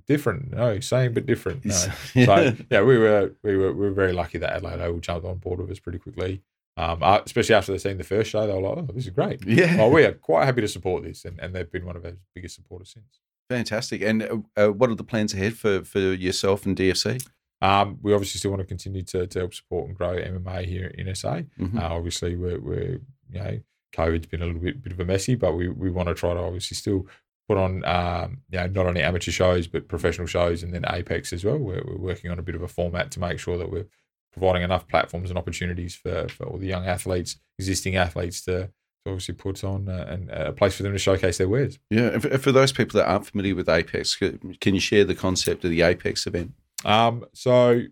different. No, same but different. No." yeah. So yeah, we were we were we were very lucky that Adelaide Oval jumped on board with us pretty quickly. Um, uh, especially after they've seen the first show, they were like, "Oh, this is great." yeah. Oh, we are quite happy to support this, and, and they've been one of our biggest supporters since. Fantastic. And uh, uh, what are the plans ahead for, for yourself and DFC? Um, we obviously still want to continue to, to help support and grow MMA here in SA. Mhm. Uh, obviously, we're, we're you know COVID's been a little bit bit of a messy, but we, we want to try to obviously still put on um, you know not only amateur shows but professional shows and then Apex as well. We're, we're working on a bit of a format to make sure that we're providing enough platforms and opportunities for, for all the young athletes, existing athletes to, to obviously put on uh, and a place for them to showcase their wares. Yeah. And for, for those people that aren't familiar with Apex, can you share the concept of the Apex event? Um, so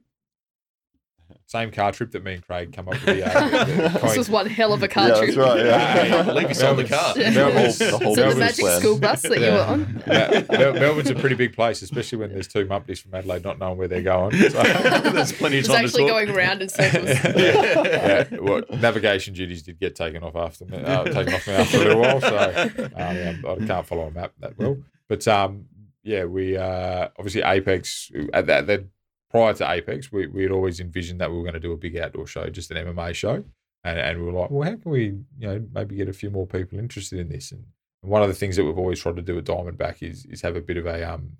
same car trip that me and Craig come up with. The, uh, This was one hell of a car Yeah, trip. that's right. Yeah. Leave us on the car. Melbourne's, The whole- the whole Is the magic plan. school bus that you were on? Yeah, Mel- Melbourne's a pretty big place, especially when there's two mumpties from Adelaide not knowing where they're going. So, There's plenty of It's time to actually talk. going round in circles. yeah, well, navigation duties did get taken off after me, uh, taken off me after a little while, so um, yeah, I can't follow a map that well. But um, yeah, we uh, obviously Apex at that, that prior to Apex, we we had always envisioned that we were going to do a big outdoor show, just an MMA show, and and we were like, well, how can we you know maybe get a few more people interested in this? And, and one of the things that we've always tried to do at Diamondback is is have a bit of a um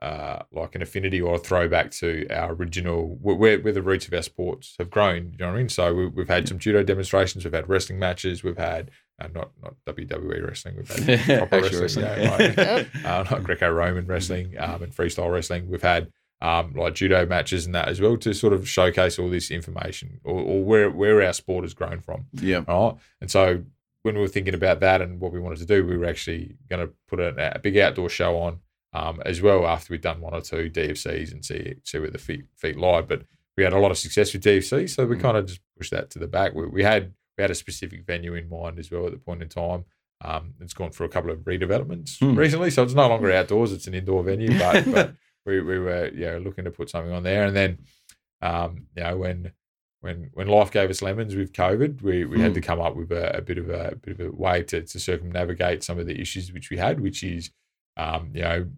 uh, like an affinity or a throwback to our original, where, where the roots of our sports have grown. You know what I mean? So we, we've had some judo demonstrations, we've had wrestling matches, we've had uh, not not WWE wrestling, we've had proper wrestling, wrestling. like, uh, like Greco-Roman wrestling um, and freestyle wrestling. We've had um, like judo matches and that as well to sort of showcase all this information or, or where where our sport has grown from. Yeah. Right. And so when we were thinking about that and what we wanted to do, we were actually going to put a, a big outdoor show on um, as well after we'd done one or two DFCs and see see where the feet feet lie. But we had a lot of success with DFC, so we Mm. kind of just pushed that to the back. We, we had we had a specific venue in mind as well at the point in time. Um, it's gone through a couple of redevelopments Hmm. recently, so it's no longer outdoors; it's an indoor venue. But, but we, we were you know looking to put something on there, and then um, you know when when when life gave us lemons with COVID, we, we had Hmm. to come up with a, a bit of a, bit of a way to, to circumnavigate some of the issues which we had, which is um, you know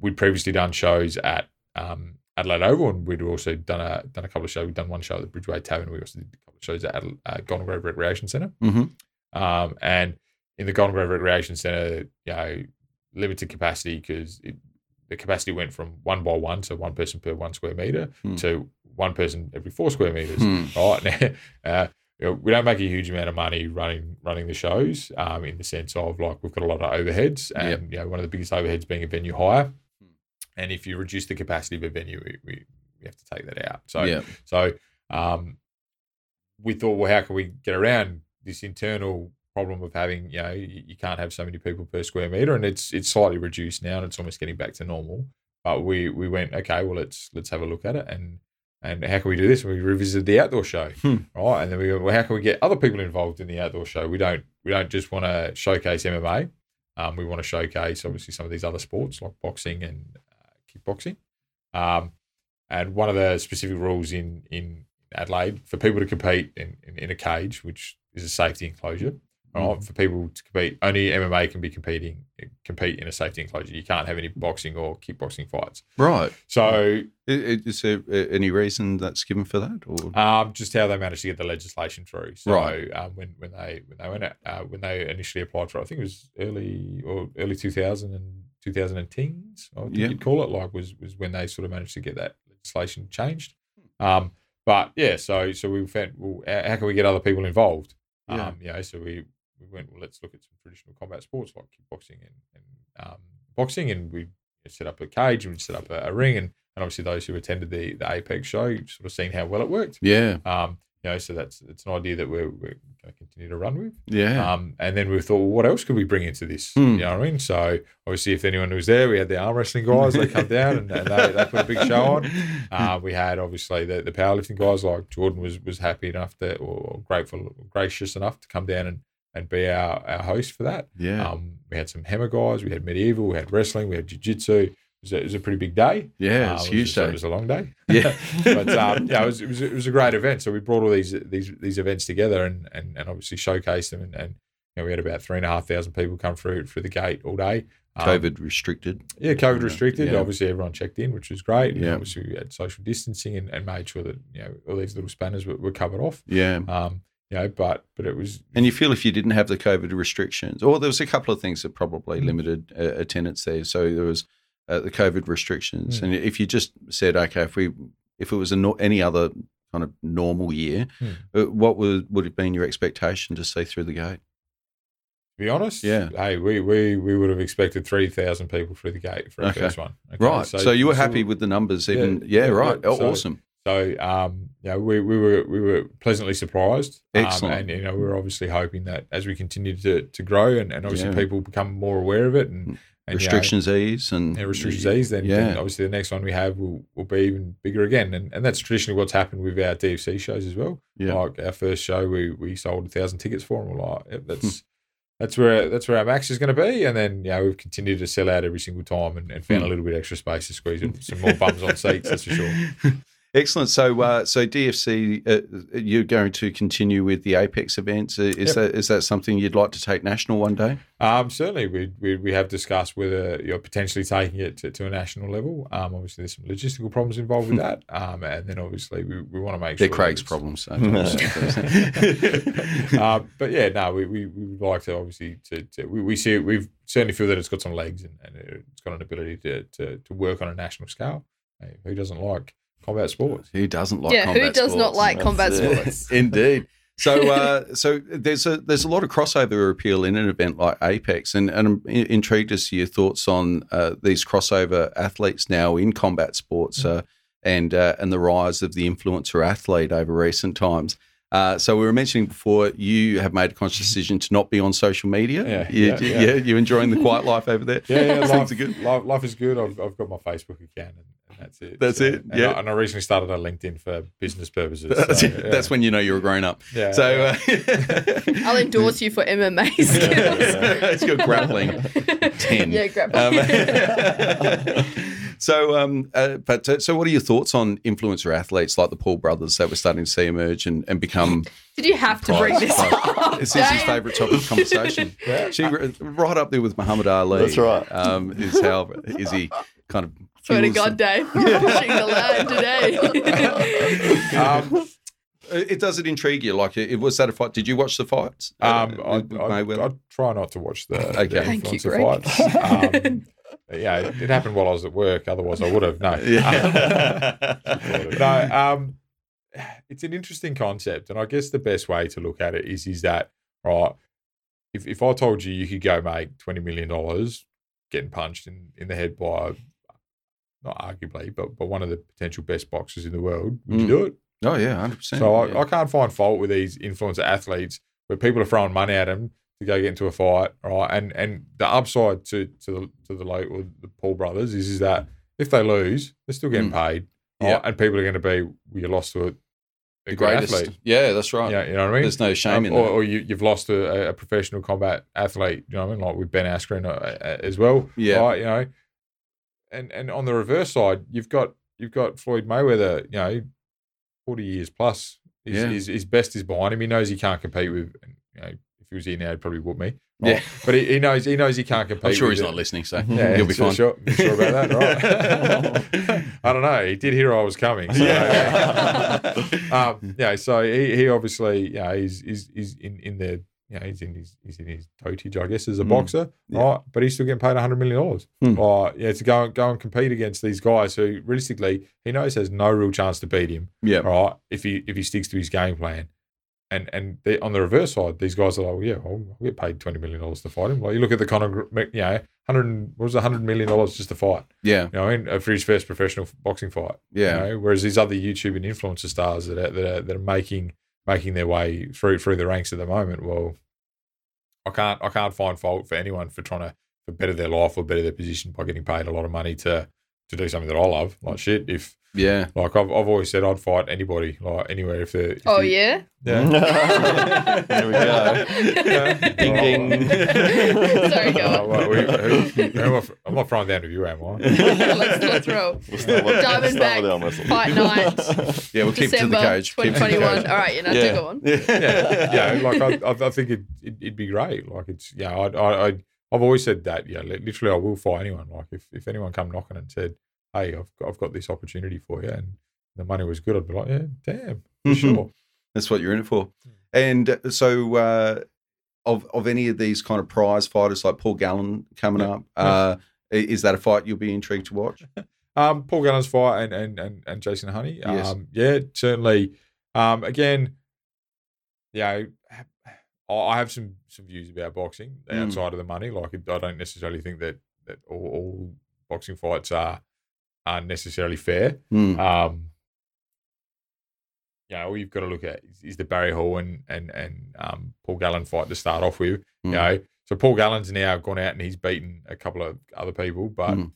we'd previously done shows at um, Adelaide Oval, and we'd also done a done a couple of shows. We'd done one show at the Bridgeway Tavern. We also did a couple of shows at Adela- uh, Golden Grove Recreation Centre. Mhm. Um, and in the Golden Grove Recreation Centre, you know, limited capacity because the capacity went from one by one, to one person per one square metre, Hmm. to one person every four square metres. Hmm. Right now, uh, you know, we don't make a huge amount of money running running the shows. Um, in the sense of like we've got a lot of overheads, and Yep. you know one of the biggest overheads being a venue hire. Hmm. And if you reduce the capacity of a venue, we, we, we have to take that out. So yeah. so um, we thought, well, how can we get around this internal problem of having, you know, you, you can't have so many people per square meter, and it's it's slightly reduced now, and it's almost getting back to normal. But we we went, okay, well, let's let's have a look at it, and and how can we do this? We revisited the outdoor show, Hmm. right? And then we well, how can we get other people involved in the outdoor show? We don't we don't just want to showcase MMA. Um, we want to showcase obviously some of these other sports like boxing and uh, kickboxing. Um, and one of the specific rules in in Adelaide for people to compete in, in, in a cage, which is a safety enclosure. Right? For people to compete, only MMA can be competing compete in a safety enclosure. You can't have any boxing or kickboxing fights. Right. So Is there any reason that's given for that? Or um, just how they managed to get the legislation through. So Right. um, when when they when they went out, uh, when they initially applied for, it, I think it was early or early 2000 and 2010s. I think Yeah. you'd call it like was was when they sort of managed to get that legislation changed. Um, but yeah, so so we found well, how how can we get other people involved? Yeah. Um, you know, so we we went well. Let's look at some traditional combat sports like kickboxing and, and um, boxing, and we set up a cage and we set up a, a ring, and, and obviously those who attended the the Apex show sort of seen how well it worked. yeah. Um, you know, so that's it's an idea that we're, we're you know, continue to run with. Yeah. Um, and then we thought, well, what else could we bring into this? Hmm. You know what I mean? So obviously, if anyone was there, we had the arm wrestling guys. They come down and, and they, they put a big show on. Uh, we had obviously the, the powerlifting guys like Jordan was was happy enough to or grateful, gracious enough to come down and, and be our, our host for that. yeah. Um, we had some hammer guys. We had medieval. We had wrestling. We had jiu jitsu. It was, a, it was a pretty big day. yeah. It's it huge was, just- day. It was a long day. Yeah. but um, yeah, it was, it was it was a great event. So we brought all these these these events together and and, and obviously showcased them. And, and you know, we had about three and a half thousand people come through through the gate all day. Um, COVID restricted. yeah, COVID restricted. Yeah. Obviously, everyone checked in, which was great. And Yeah. obviously, we had social distancing and, and made sure that you know all these little spanners were, were covered off. Yeah. Um, you know, but but it was And you feel if you didn't have the COVID restrictions, or there was a couple of things that probably Mm. limited uh, attendance there. So there was uh, the COVID restrictions, Mm. and if you just said, okay, if we if it was a, nor- any other kind of normal year, Mm. uh, what would would have been your expectation to see through the gate? to be honest, Yeah. Hey, we we, we would have expected three thousand people through the gate for our Okay. first one. Okay, Right. So, you were happy with the numbers, even yeah, yeah, right. yeah. So- awesome. So um, yeah, we, we were we were pleasantly surprised. Um, Excellent. and you know, we are obviously hoping that as we continue to, to grow and, and obviously Yeah. people become more aware of it and, and you know, Restrictions ease and yeah, restrictions ease, then, yeah. then obviously the next one we have will, will be even bigger again. And and that's traditionally what's happened with our DFC shows as well. Yeah. Like our first show, we we sold a thousand tickets for, and we're like, yep, that's that's where that's where our max is going to be. And then you know we've continued to sell out every single time and, and found Hmm. a little bit extra space to squeeze in some more bums on seats. That's for sure. Excellent. So, uh, so DFC, uh, you're going to continue with the Apex events. Uh, Is Yep. that is that something you'd like to take national one day? Um, certainly, we, we we have discussed whether you're potentially taking it to, to a national level. Um, obviously, there's some logistical problems involved with that. Um, and then obviously we, we want to make They're sure Craig's problems. Um, but yeah, no, we, we, we would like to obviously to, to we, we see we certainly feel that it's got some legs and, and it's got an ability to, to, to work on a national scale. Hey, who doesn't like combat sports? Who doesn't like yeah, who combat does not like combat sports? Indeed. So, uh, so there's a there's a lot of crossover appeal in an event like Apex, and, and I'm intrigued as to your thoughts on uh, these crossover athletes now in combat sports, Mm. uh, and uh, and the rise of the influencer athlete over recent times. Uh, so we were mentioning before, you have made a conscious decision to not be on social media. Yeah, you, yeah, yeah, yeah. you enjoying the quiet life over there. Yeah, yeah life, good. Life, life is good. I've, I've got my Facebook account and, and that's it. That's it, And yeah. I, and I recently started a LinkedIn for business purposes. That's, so, it. yeah. That's when you know you're a grown up. Yeah, So uh, I'll endorse you for MMA skills. it's got grappling. 10. Yeah, grappling. Um, so, um, uh, but uh, so, what are your thoughts on influencer athletes like the Paul brothers that we're starting to see emerge and, and become? Did you have to bring this Prize. up? This is his favourite topic of conversation. Yeah. She right up there with Muhammad Ali. That's right. Um, is how is he kind of? Swear to fuels God, Dave, you're pushing the line today. Um, It does it intrigue you? Like, it, was that a fight? Did you watch the fights? Um, Uh, I, I, I try not to watch the, Okay. the Thank you, Greg. fights. Um, yeah, it, it happened while I was at work. Otherwise, I would have. No, Yeah. no. Um, it's an interesting concept, and I guess the best way to look at it is is that right. If if I told you you could go make twenty million dollars getting punched in, in the head by not arguably, but but one of the potential best boxers in the world, would you Mm. do it? oh yeah, hundred percent. So I, I can't find fault with these influencer athletes where people are throwing money at them to go get into a fight, right? And and the upside to to the to the late or the Paul brothers is is that if they lose, they're still getting paid, right? Yeah. And people are going to be, well, you lost to a, a the greatest. athlete. Yeah, that's right. Yeah, you know what I mean. There's no shame Um, in or, that. or you, you've lost a, a professional combat athlete, you know what I mean, like with Ben Askren uh, uh, as well. Yeah. right, you know, and and on the reverse side, you've got you've got Floyd Mayweather, you know, forty years plus. His, Yeah. his, his best is behind him. He knows he can't compete with. You know, if he was here now, he'd probably whoop me. Yeah. But he, he knows he knows he can't compete. I'm sure he's it. not listening, so Yeah, you'll be sure, fine. Sure, sure about that, right? I don't know. He did hear I was coming. So, um, yeah. So he, he obviously, yeah, he's, he's he's in in the, you know, he's in his he's in his dotage, I guess, as a Mm. boxer, Yeah. right? But he's still getting paid hundred million dollars, right? Yeah, to go go and compete against these guys who realistically he knows has no real chance to beat him, Yeah. right? If he if he sticks to his game plan. And and they, on the reverse side, these guys are like, well, yeah, I'll, I'll get paid twenty million dollars to fight him. Like you look at the Conor, you know, hundred what was a hundred million dollars just to fight. Yeah. You know, in, uh, for his first professional boxing fight. Yeah. You know, whereas these other YouTube and influencer stars that are, that are, that are making making their way through through the ranks at the moment. Well, I can't I can't find fault for anyone for trying to for better their life or better their position by getting paid a lot of money to to do something that I love. Like shit, if Yeah. like I've, I've always said I'd fight anybody like anywhere if the Oh yeah. yeah. There we go. Ding ding. Sorry, go Uh, on. well, we, who, who am I, I'm not throwing down to you, am I? let's let's roll. We'll start with- Diamond start back with arm wrestle. fight night. Yeah, we'll keep to the cage. Keep to the 2021. cage. All right, you know, Yeah. do go on. yeah, yeah. Like I, I, I think it, it, it'd be great. Like it's, yeah, I, I, I, I've always said that. Yeah, literally, I will fight anyone. Like if, if anyone come knocking and said, "Hey, I've got, I've got this opportunity for you," and the money was good, I'd be like, "Yeah, damn, for Mhm. sure." That's what you're in it for. And uh, so, uh, of of any of these kind of prize fighters like Paul Gallen coming Yeah. up, uh, is that a fight you'll be intrigued to watch? Um, Paul Gallen's fight and and and, and Jason Honey. Yes. Um, yeah, certainly. Um, again, yeah, I I have some some views about boxing Mm. outside of the money. Like I don't necessarily think that that all, all boxing fights are are necessarily fair. Hmm. Um, you know, all you've got to look at is, is the Barry Hall and and and um, Paul Gallen fight to start off with. Mm. You know, so Paul Gallen's now gone out and he's beaten a couple of other people, but Mm.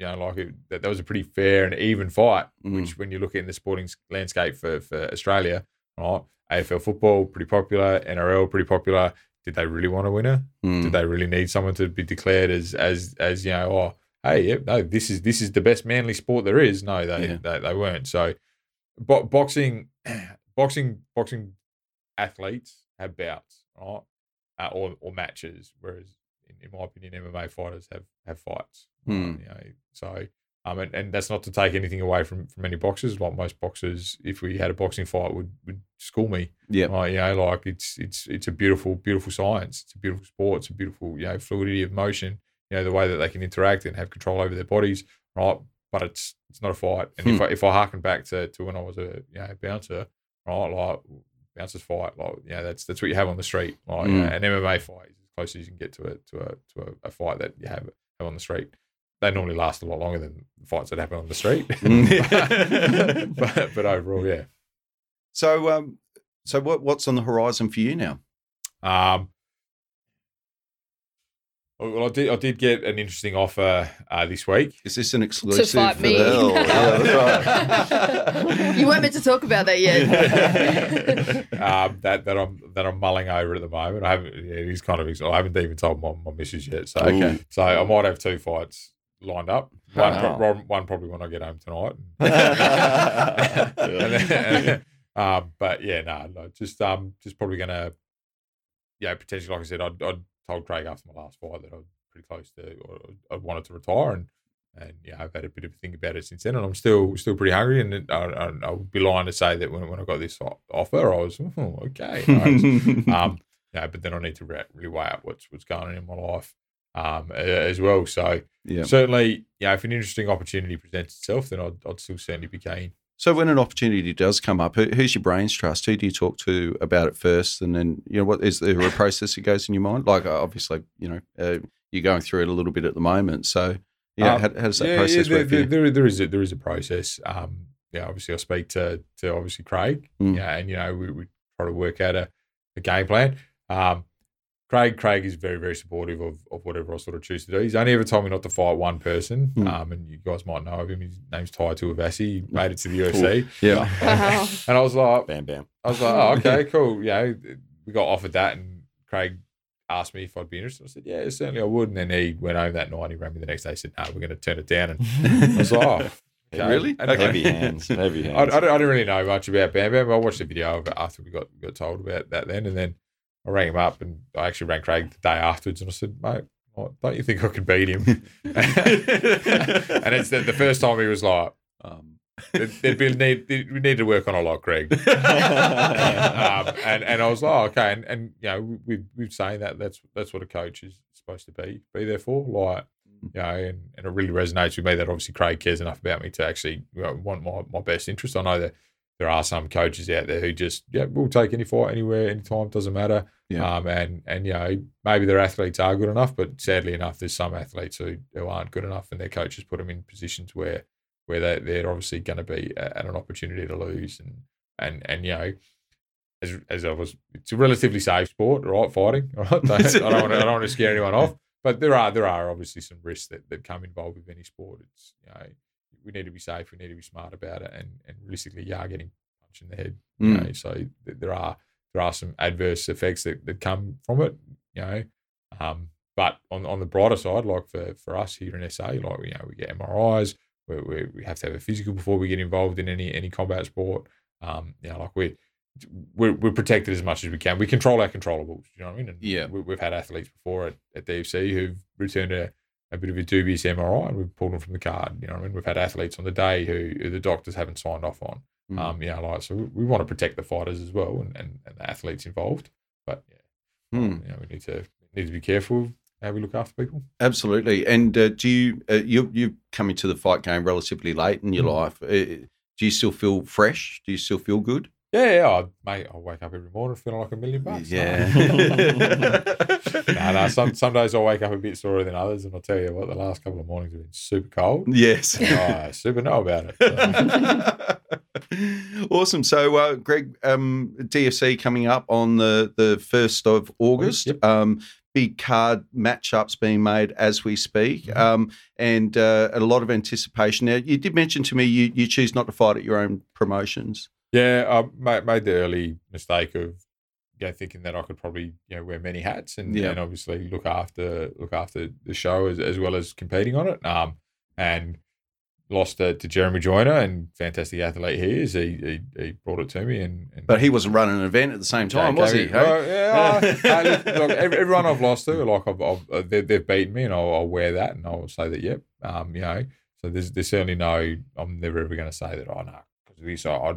you know, like it, that, that was a pretty fair and even fight. Mm. Which, when you look in the sporting landscape for for Australia, right, AFL football pretty popular, NRL pretty popular. Did they really want a winner? Hmm. Did they really need someone to be declared as as as you know? Oh, hey, yep, no, this is this is the best manly sport there is. No, they Yeah. they, they weren't. So, bo- boxing, boxing, boxing athletes have bouts, right, uh, or or matches, whereas in, in my opinion, MMA fighters have have fights. Hmm. you know, so. Um, and, and that's not to take anything away from, from any boxers. Like most boxers, if we had a boxing fight, would would school me. Yeah. You know, like it's it's it's a beautiful, beautiful science. It's a beautiful sport. It's a beautiful, you know, fluidity of motion. You know, the way that they can interact and have control over their bodies. Right, but it's it's not a fight. And if I if I harken back to, to when I was a you know bouncer, right, like bouncers fight, like you know, that's that's what you have on the street. Like you know, Mm. an MMA fight is as close as you can get to a to a to a, a fight that you have have on the street. They normally last a lot longer than fights that happen on the street. Mm. but but overall, yeah. So, um, so what what's on the horizon for you now? Um, well, I did. I did get an interesting offer uh, this week. Is this an exclusive? To fight for me. the- Hell, yeah, you weren't meant to talk about that yet. um, that that I'm that I'm mulling over at the moment. I haven't. Yeah, it is kind of. I haven't even told my, my missus yet. So Okay. So I might have two fights lined up. One, Wow. pro- one, one probably when I get home tonight. And then- um, but yeah, no, no, just um, just probably gonna, yeah, potentially. Like I said, I'd, I'd told Craig after my last fight that I was pretty close to, or I wanted to retire, and and yeah, I've had a bit of a think about it since then, and I'm still still pretty hungry. And I, I, would be lying to say that when when I got this offer, I was oh, okay. nice." um, know, but then I need to re- really weigh up what's what's going on in my life um, as well. So yeah. certainly, yeah, if an interesting opportunity presents itself, then I'd, I'd still certainly be keen. So when an opportunity does come up, who's your brains trust? Who do you talk to about it first, and then you know what is there a process that goes in your mind? Like uh, obviously, you know, uh, you're going through it a little bit at the moment. So yeah, Um, how, how does that yeah, process yeah, work there, you? there, there is a, there is a process. Um, yeah, obviously I speak to to obviously Craig. Mm. Yeah, and you know we, we try to work out a, a game plan. Um, Craig Craig is very very supportive of, of whatever I sort of choose to do. He's only ever told me not to fight one person. Mm. Um, and you guys might know of him. His name's Tai Tuivasa. He made it to the UFC. yeah, Wow. and I was like, Bam, bam. I was like, oh, okay, cool. You know, we got offered that, and Craig asked me if I'd be interested. I said, yeah, certainly I would. And then he went home that night. He rang me the next day. Said, no, we're going to turn it down. And I was like, oh, okay. Really? And Okay. Heavy hands. Heavy I, hands. I, don't, I didn't really know much about Bam Bam. I watched the video of it after we got got told about that then, and then I rang him up, and I actually rang Craig the day afterwards, and I said, mate. Don't you think I could beat him? and it's the, the first time he was like, um, There'd, be need, we need to work on a lot, Craig. um, and and I was like, oh, okay, and, and you know, we we've saying that that's that's what a coach is supposed to be be there for, like you know, and, and it really resonates with me that obviously Craig cares enough about me to actually you know, want my, my best interest. I know that there are some coaches out there who just yeah, we'll take any fight anywhere, anytime, doesn't matter. Yeah. Um, and and you know, maybe their athletes are good enough, but sadly enough, there's some athletes who, who aren't good enough, and their coaches put them in positions where where they, they're obviously going to be at an opportunity to lose. And, and, and, you know, as as I was, it's a relatively safe sport, right? Fighting, right. I don't want to, I don't want to scare anyone off, but there are there are obviously some risks that, that come involved with any sport. It's you know we need to be safe, we need to be smart about it, and and realistically, you are getting punched in the head. You Mm. know, so th- there are there are some adverse effects that, that come from it. You know, um, but on on the brighter side, like for for us here in SA, like you know we get MRIs, we we, we have to have a physical before we get involved in any any combat sport. Um, you know, like we. We're, we're protected as much as we can. We control our controllables. You know what I mean? And Yeah. we, we've had athletes before at, at DFC who've returned a, a bit of a dubious MRI and we've pulled them from the card. You know I mean? We've had athletes on the day who, who the doctors haven't signed off on. Mm. Um, you know, like so we, we want to protect the fighters as well and, and, and the athletes involved. But yeah, Mm. you know, we need to need to be careful how we look after people. Absolutely. And uh, do you uh, you you come into the fight game relatively late in your Mm. life? Uh, do you still feel fresh? Do you still feel good? Yeah, yeah, I, mate, I wake up every morning feeling like a million bucks. Yeah. no, no, some some days I wake up a bit sorer than others, and I'll tell you what, the last couple of mornings have been super cold. yes. I super know about it. So, awesome. So, uh, Greg, um, DFC coming up on the the first of August. Yep. Um, big card matchups being made as we speak, Mhm. um, and uh, a lot of anticipation. Now, you did mention to me you you choose not to fight at your own promotions. Yeah, I made, made the early mistake of you know, thinking that I could probably you know wear many hats and, Yeah. and obviously look after look after the show as, as well as competing on it. Um, and lost to, to Jeremy Joyner and fantastic athlete he is. He he, he brought it to me and, and But he wasn't running an event at the same time, was he? Hey? Well, yeah, I- hey, look, everyone I've lost to, like I've, I've uh, they, they've beaten me, and I'll, I'll wear that, and I'll say that, yep, um, you know. So there's there's certainly no, I'm never ever going to say that, oh no, this I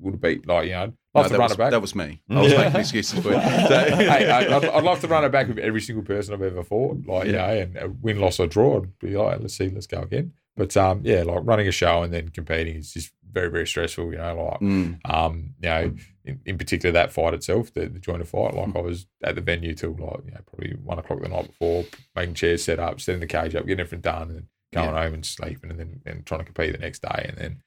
would have beat, like you know, No, love to that, run was, it back. that was me. I was Yeah. making excuses for you. hey, I, I'd, I'd love to run it back with every single person I've ever fought, like you Yeah. know, and uh, win, loss or draw. I'd be like, let's see, let's go again. But um, yeah, like running a show and then competing is just very very stressful. You know, like Mm, um, you know, in, in particular that fight itself, the, the Joyner fight, like I was at the venue till like you know probably one o'clock the night before, making chairs set up, setting the cage up, getting everything done, and going home and sleeping, and then and trying to compete the next day, and then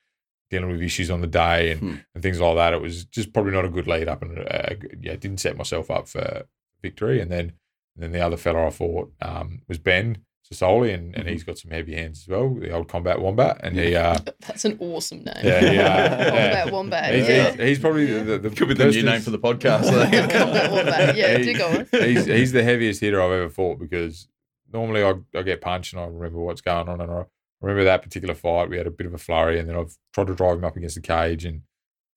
dealing with issues on the day and, Hmm. and things like that. It was just probably not a good lead up, and uh, yeah, didn't set myself up for victory. And then and then the other fella I fought um, was Ben. Sosoli, and, and Mhm. he's got some heavy hands as well, the old combat wombat, and he uh, That's an awesome name. Yeah, yeah, Wombat, yeah. wombat. he's, yeah. he's, he's probably the, the, the Could be the new name for the podcast. Combat wombat. Yeah, do go on. he's he's the heaviest hitter I've ever fought because normally I, I get punched and I remember what's going on and I remember that particular fight we had a bit of a flurry and then I've tried to drive him up against the cage and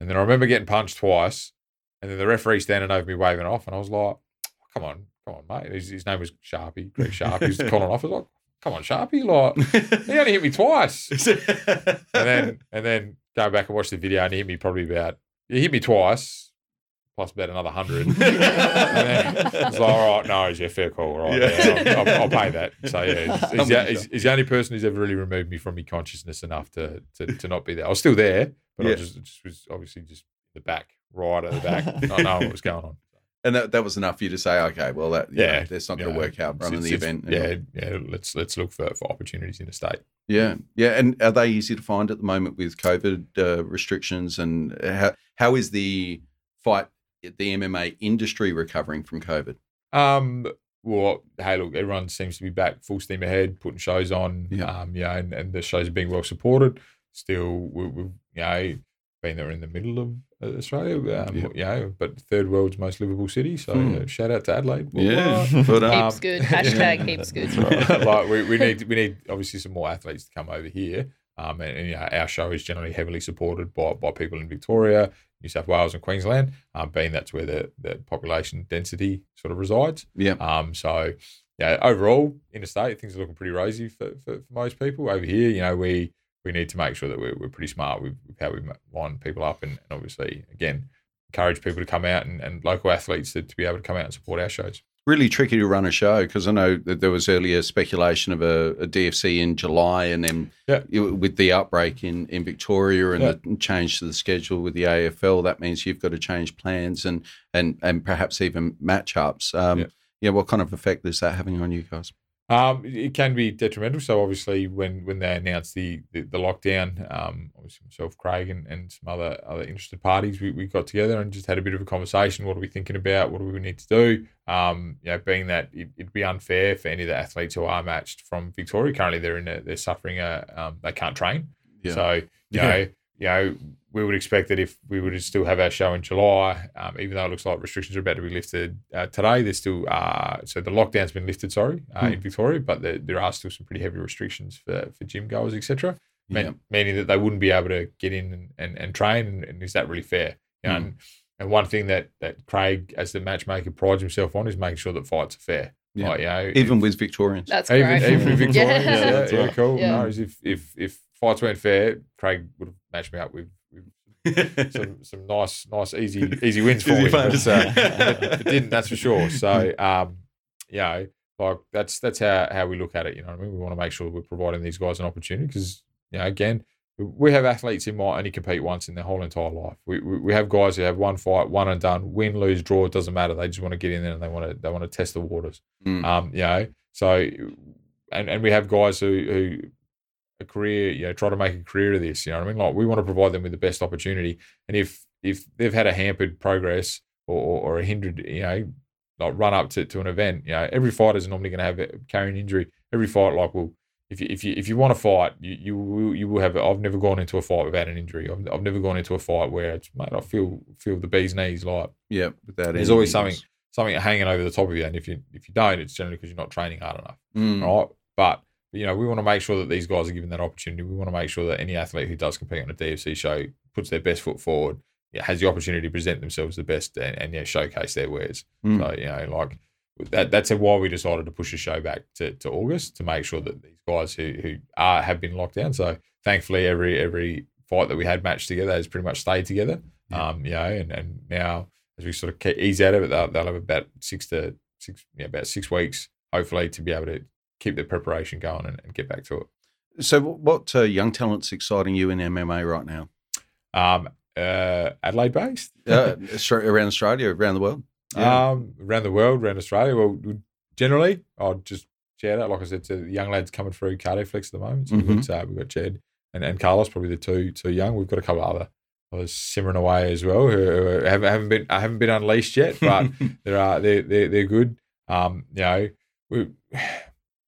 and then I remember getting punched twice and then the referee standing over me waving off and I was like oh, come on come on mate. His, his name was Sharpie Greg Sharpie he was calling off. I was like come on Sharpie like he only hit me twice. And then and then go back and watch the video and he hit me probably about he hit me twice plus about another hundred and then it's like, all right, no, yeah, fair call, all right, Yeah. yeah, I'll, I'll, I'll pay that. So yeah, he's, he's, the, he's, he's the only person who's ever really removed me from my consciousness enough to to, to not be there. I was still there, but Yeah. I just, just was obviously just the back, right at the back, not knowing what was going on. and that, that was enough for you to say, okay, well, that yeah, Yeah, that's not going to work out It's- running the it's- event. Yeah, yeah. Let's let's look for, for opportunities in the state. yeah, yeah. And are they easy to find at the moment with COVID uh, restrictions? And how how is the fight, the MMA industry recovering from COVID? Um, well, hey, look, everyone seems to be back full steam ahead, putting shows on. Yeah. Um, you know, and, and the shows are being well supported. Still, we, we've you know been there in the middle of uh, Australia. Um, Yeah. You know, but third world's most livable city. So Hmm. uh, shout out to Adelaide. Yeah, but uh, Heaps good. Hashtag heaps good. like we, we need we need obviously some more athletes to come over here. Um, and, and you know, our show is generally heavily supported by, by people in Victoria, New South Wales, and Queensland, um, being that's where the, the population density sort of resides. yeah, Um, so yeah, overall, interstate things are looking pretty rosy for, for, for most people. Over here, you know, we we need to make sure that we're, we're pretty smart with, with how we line people up, and, and obviously, again, encourage people to come out and, and local athletes to, to be able to come out and support our shows. Really tricky to run a show because I know that there was earlier speculation of a, a DFC in July, and then Yeah. you- with the outbreak in, in Victoria and Yeah. the change to the schedule with the AFL, that means you've got to change plans and and and perhaps even matchups. Um, Yeah. yeah. what kind of effect is that having on you guys? Um, it can be detrimental. So obviously, when when they announced the the, the lockdown, um, obviously myself, Craig, and, and some other other interested parties, we, we got together and just had a bit of a conversation. What are we thinking about? What do we need to do? Um, you know, being that it, it'd be unfair for any of the athletes who are matched from Victoria. Currently, they're in a, they're suffering a um, they can't train. Yeah. So you Yeah. know, you know, we would expect that if we would still have our show in July, um, even though it looks like restrictions are about to be lifted uh, today, there's still uh, so the lockdown's been lifted. Sorry, uh, Hmm. in Victoria, but there, there are still some pretty heavy restrictions for, for gym goers, etc. Yeah. Meaning that they wouldn't be able to get in and, and, and train, and, and is that really fair? You know, Hmm. and, and one thing that that Craig, as the matchmaker, prides himself on is making sure that fights are fair. Yeah. Like, you know, Even with Victorians. That's even, great. even in Victoria, Yeah. yeah, That's yeah, right. cool. Yeah. No, as if if if fights weren't fair, Craig would have matched me up with, with some some nice nice easy easy wins for me. But, uh, it didn't, that's for sure. So um, you know, like that's that's how how we look at it. You know what I mean? We want to make sure we're providing these guys an opportunity because you know again. We have athletes who might only compete once in their whole entire life. We, we, we have guys who have one fight, one and done, win, lose, draw. It doesn't matter. They just want to get in there and they want to they want to test the waters. Mm. Um, you know, so and and we have guys who who a career, you know, try to make a career of this. You know what I mean? Like we want to provide them with the best opportunity. And if if they've had a hampered progress or, or, or a hindered, you know, like run up to, to an event, you know, every fighter is normally going to have a carrying injury. Every fight, like, will if you if you if you want to fight, you you will you will have. I've never gone into a fight without an injury. I've, I've never gone into a fight where it's mate, I feel feel the bee's knees. Like yeah, without there's always something something hanging over the top of you, and if you if you don't, it's generally because you're not training hard enough Mm. right? But you know, we want to make sure that these guys are given that opportunity. We want to make sure that any athlete who does compete on a DFC show puts their best foot forward, has the opportunity to present themselves the best and, and yeah, showcase their wares. Mm. So you know, like that. That's why we decided to push the show back to, to August to make sure that these guys who who are have been locked down. So thankfully, every every fight that we had matched together has pretty much stayed together. Yeah. Um, you know, and and now as we sort of ease out of it, they'll, they'll have about six to six, yeah, about six weeks, hopefully, to be able to keep their preparation going and, and get back to it. So, what uh, young talent's exciting you in MMA right now? Um, uh, Adelaide based, Uh, around Australia, around the world? um, around the world, around Australia. Well, generally, I'll just shout out, like I said, to the young lads coming through Cardioflex at the moment. So we've, got, uh, we've got Jed and, and Carlos, probably the two two young. We've got a couple other others simmering away as well who, who haven't, haven't been I haven't been unleashed yet, but there are they're they're, they're good. Um, you know, we,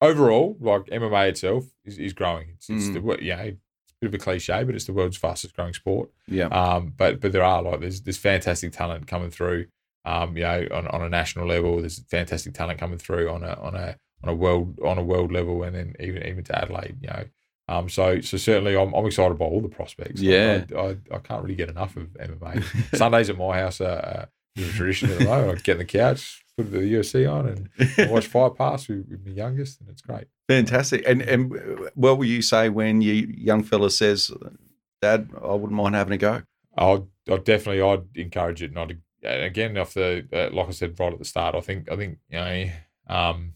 overall, like MMA itself is, is growing. It's, it's Mm. the know, it's a bit of a cliche, but it's the world's fastest growing sport. yeah. Um, but but there are like there's there's fantastic talent coming through. Um, you know, on, on a national level, there's fantastic talent coming through on a on a on a world on a world level, and then even even to Adelaide. You know, um, so so certainly I'm, I'm excited by all the prospects. Yeah. I, I, I can't really get enough of MMA. Sundays at my house are, are a tradition at the moment. I get on the couch, put the UFC on, and watch Fight Pass with, with my youngest, and it's great. Fantastic. And and uh, what will you say when your young fella says, "Dad, I wouldn't mind having a go"? I'll, I'll definitely I'd encourage it not again off the uh, like I said right at the start I think I think you know um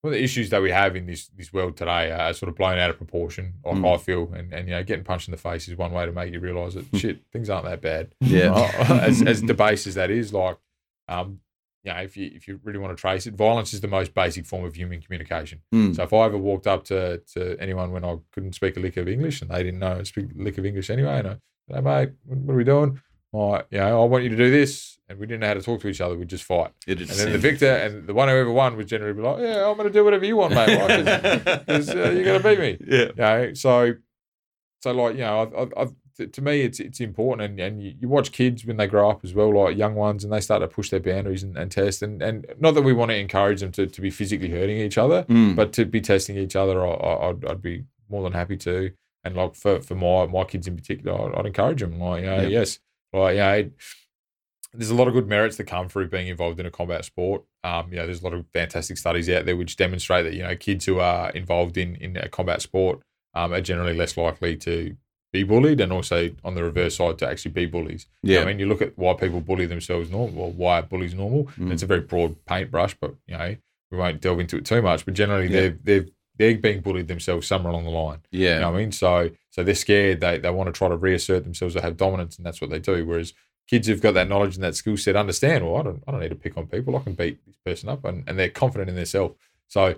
one of the issues that we have in this this world today are sort of blown out of proportion like Mm. I feel and and you know getting punched in the face is one way to make you realize that shit things aren't that bad Yeah. as as debased as that is like um you know if you if you really want to trace it violence is the most basic form of human communication Mm. so if I ever walked up to, to anyone when I couldn't speak a lick of English and they didn't know I speak a lick of English anyway, and I said, hey, mate, what are we doing? Well, you know, I want you to do this. And we didn't know how to talk to each other. We'd just fight. It'd And then the victor and the one who ever won would generally be like, yeah, I'm going to do whatever you want, mate, because uh, you're going to beat me. Yeah. You know, so, so like, you know, I, I, I, to- to me, it's it's important. And, and you, you watch kids when they grow up as well, like young ones, and they start to push their boundaries and, and test. And, and not that we want to encourage them to, to be physically hurting each other, Mm. but to be testing each other, I, I, I'd, I'd be more than happy to. And like for, for my my kids in particular, I'd, I'd encourage them. Like, you know, Yep. yes, like, you know, it- there's a lot of good merits that come through being involved in a combat sport. Um, you know, there's a lot of fantastic studies out there which demonstrate that you know kids who are involved in in a combat sport um, are generally less likely to be bullied, and also on the reverse side to actually be bullies. You know, Yeah. I mean, you look at why people bully themselves normal, or why are bullies normal. and Mm. It's a very broad paintbrush, but you know we won't delve into it too much. But generally, Yeah. they're they're they're being bullied themselves somewhere along the line. Yeah. You know what I mean? So so they're scared. They they want to try to reassert themselves. They have dominance, and that's what they do. Whereas kids who've got that knowledge and that skill set understand. Well, I don't I don't need to pick on people. I can beat this person up, and, and they're confident in themselves. So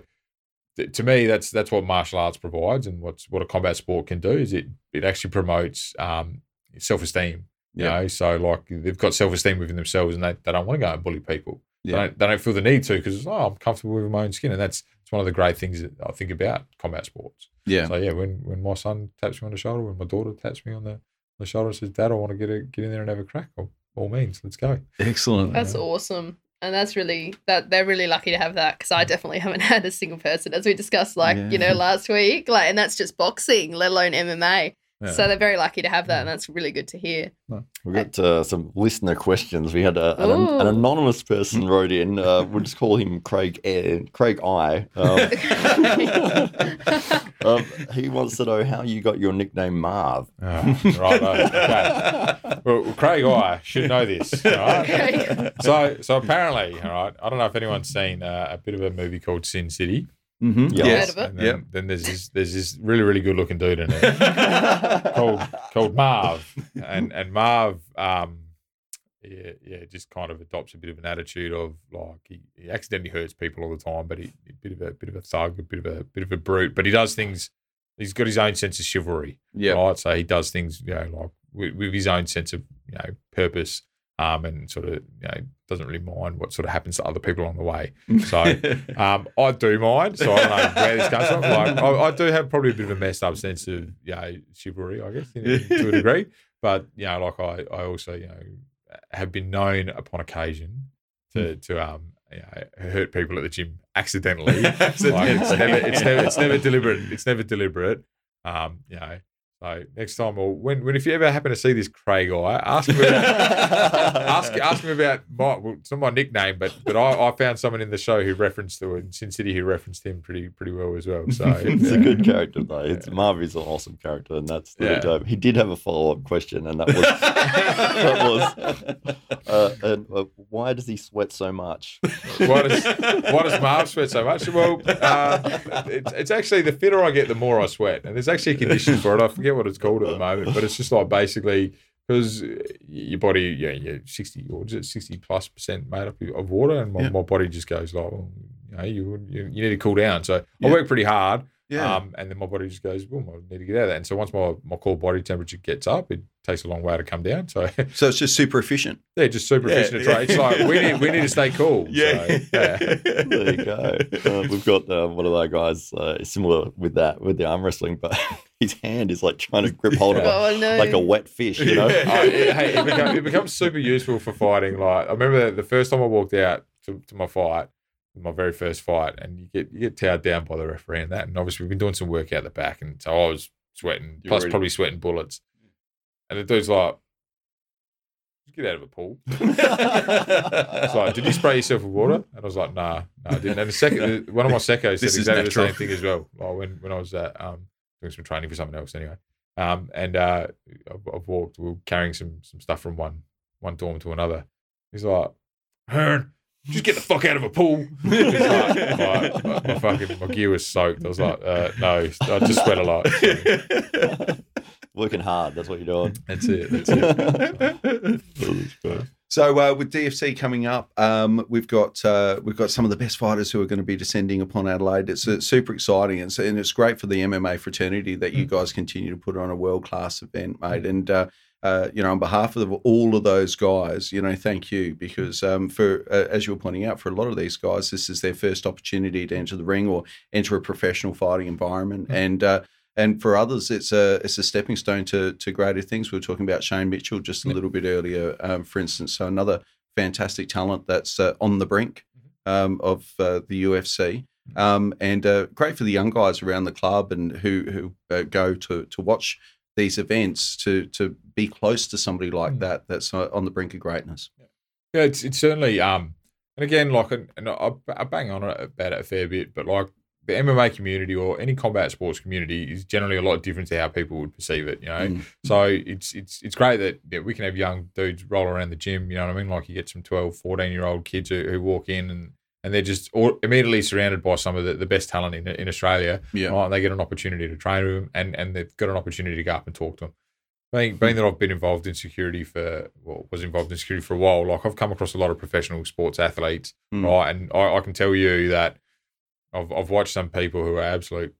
to me, that's that's what martial arts provides, and what's what a combat sport can do is it it actually promotes um, self esteem. You Yeah. know, so like they've got self esteem within themselves, and they, they don't want to go and bully people. They, Yeah. don't, they don't feel the need to because oh, I'm comfortable with my own skin, and that's it's one of the great things that I think about combat sports. Yeah. So yeah, when when my son taps me on the shoulder, when my daughter taps me on the, on the shoulder, and says, "Dad, I want to get a, get in there and have a crack," all, all means, let's go. Excellent. That's awesome. And that's really that they're really lucky to have that because I definitely haven't had a single person, as we discussed, like you know last week, like, and that's just boxing, let alone MMA. Yeah. So they're very lucky to have that, and that's really good to hear. We've got uh, some listener questions. We had a, an, an anonymous person wrote in. Uh, we'll just call him Craig uh, Craig I. Um, um, he wants to know how you got your nickname Marv. Oh, right, right, okay. Well, Craig, I should know this. all right? Okay. So, so apparently, all right. I don't know if anyone's seen uh, a bit of a movie called Sin City. Mm-hmm. Yeah. Yes. Heard of it. And then, Yep. then there's this there's this really really good looking dude in it called called Marv, and and Marv, um, yeah, yeah, just kind of adopts a bit of an attitude of like he, he accidentally hurts people all the time, but he a bit of a bit of a thug, a bit of a bit of a brute, but he does things. He's got his own sense of chivalry, Yeah. right? So he does things, you know, like with, with his own sense of you know purpose, um, and sort of you know doesn't really mind what sort of happens to other people along the way. So um, I do mind, so I don't know where this comes from. Like, I, I do have probably a bit of a messed up sense of you know, chivalry, I guess, in- to a degree. But you know, like I, I also you know have been known upon occasion to to um you know, hurt people at the gym accidentally. like, it's never it's never it's never deliberate. It's never deliberate. Um, you know. So next time, or when, when if you ever happen to see this Craig guy, ask him about, ask ask him about my well, it's not my nickname, but but I, I found someone in the show who referenced to in Sin City who referenced him pretty pretty well as well. So It's a good character though. It's Marv is an awesome character, and that's the Yeah. joke. He did have a follow up question, and that was that was uh, and, uh, why does he sweat so much? why does why does Marv sweat so much? Well, uh, it's, it's actually the fitter I get, the more I sweat, and there's actually a condition for it. I forget what it's called at the moment, but it's just like basically because your body, yeah, you're sixty or is it sixty plus percent made up of water, and my, Yeah. my body just goes like, well, you know, you, you you need to cool down. So Yeah. I work pretty hard. Yeah. Um, and then my body just goes, boom, I need to get out of that. And so once my, my core body temperature gets up, it takes a long way to come down. So so it's just super efficient. yeah, just super Yeah, efficient to try. It's like we need we need to stay cool. So, yeah. There you go. Uh, we've got uh, one of our guys uh, similar with that with the arm wrestling, but his hand is like trying to grip hold of it Oh no! like a wet fish, you know. Oh, it, hey, it, become, it becomes super useful for fighting. Like I remember the first time I walked out to, to my fight, my very first fight, and you get you get towed down by the referee and that. And obviously we've been doing some work out the back, and so I was sweating, You're plus ready. probably sweating bullets. And the dude's like, "Get out of a pool." It's like, "Did you spray yourself with water?" And I was like, "Nah, no, I didn't." And the second, one of my secos said exactly the same thing as well. Like when when I was at, um, doing some training for something else anyway. Um, and uh, I've, I've walked. We were carrying some some stuff from one one dorm to another. He's like, Hearne, just get the fuck out of a pool. It's like, like, my, my fucking my gear was soaked. I was like, uh, no, I just sweat a lot. So Working hard, that's what you're doing. that's it. That's it. So uh, with DFC coming up, um, we've got uh, we've got some of the best fighters who are going to be descending upon Adelaide. It's uh, super exciting, and, so, and it's great for the MMA fraternity that you guys continue to put on a world class event, mate. And uh, you know, on behalf of all of those guys, you know, thank you because um, for uh, as you were pointing out, for a lot of these guys, this is their first opportunity to enter the ring or enter a professional fighting environment, and uh, and for others, it's a it's a stepping stone to to greater things. We were talking about Shane Mitchell just a Yeah. little bit earlier, um, for instance. So another fantastic talent that's uh, on the brink um, of uh, the UFC, um, and uh, great for the young guys around the club and who who uh, go to to watch these events to to be close to somebody like Mm. that that's uh, on the brink of greatness. Yeah, it's it's certainly um, and again, like, and and I, I bang on about it a fair bit, but like the MMA community or any combat sports community is generally a lot different to how people would perceive it. You know, Mm. so it's it's it's great that yeah, we can have young dudes roll around the gym. You know what I mean? Like you get some 12, 14 year old kids who, who walk in and. And they're just all, immediately surrounded by some of the, the best talent in, in Australia. Yeah. Right? And they get an opportunity to train with them and, and they've got an opportunity to go up and talk to them. Being, being that I've been involved in security for, well, was involved in security for a while, like I've come across a lot of professional sports athletes, Mm. right? And I, I can tell you that I've, I've watched some people who are absolute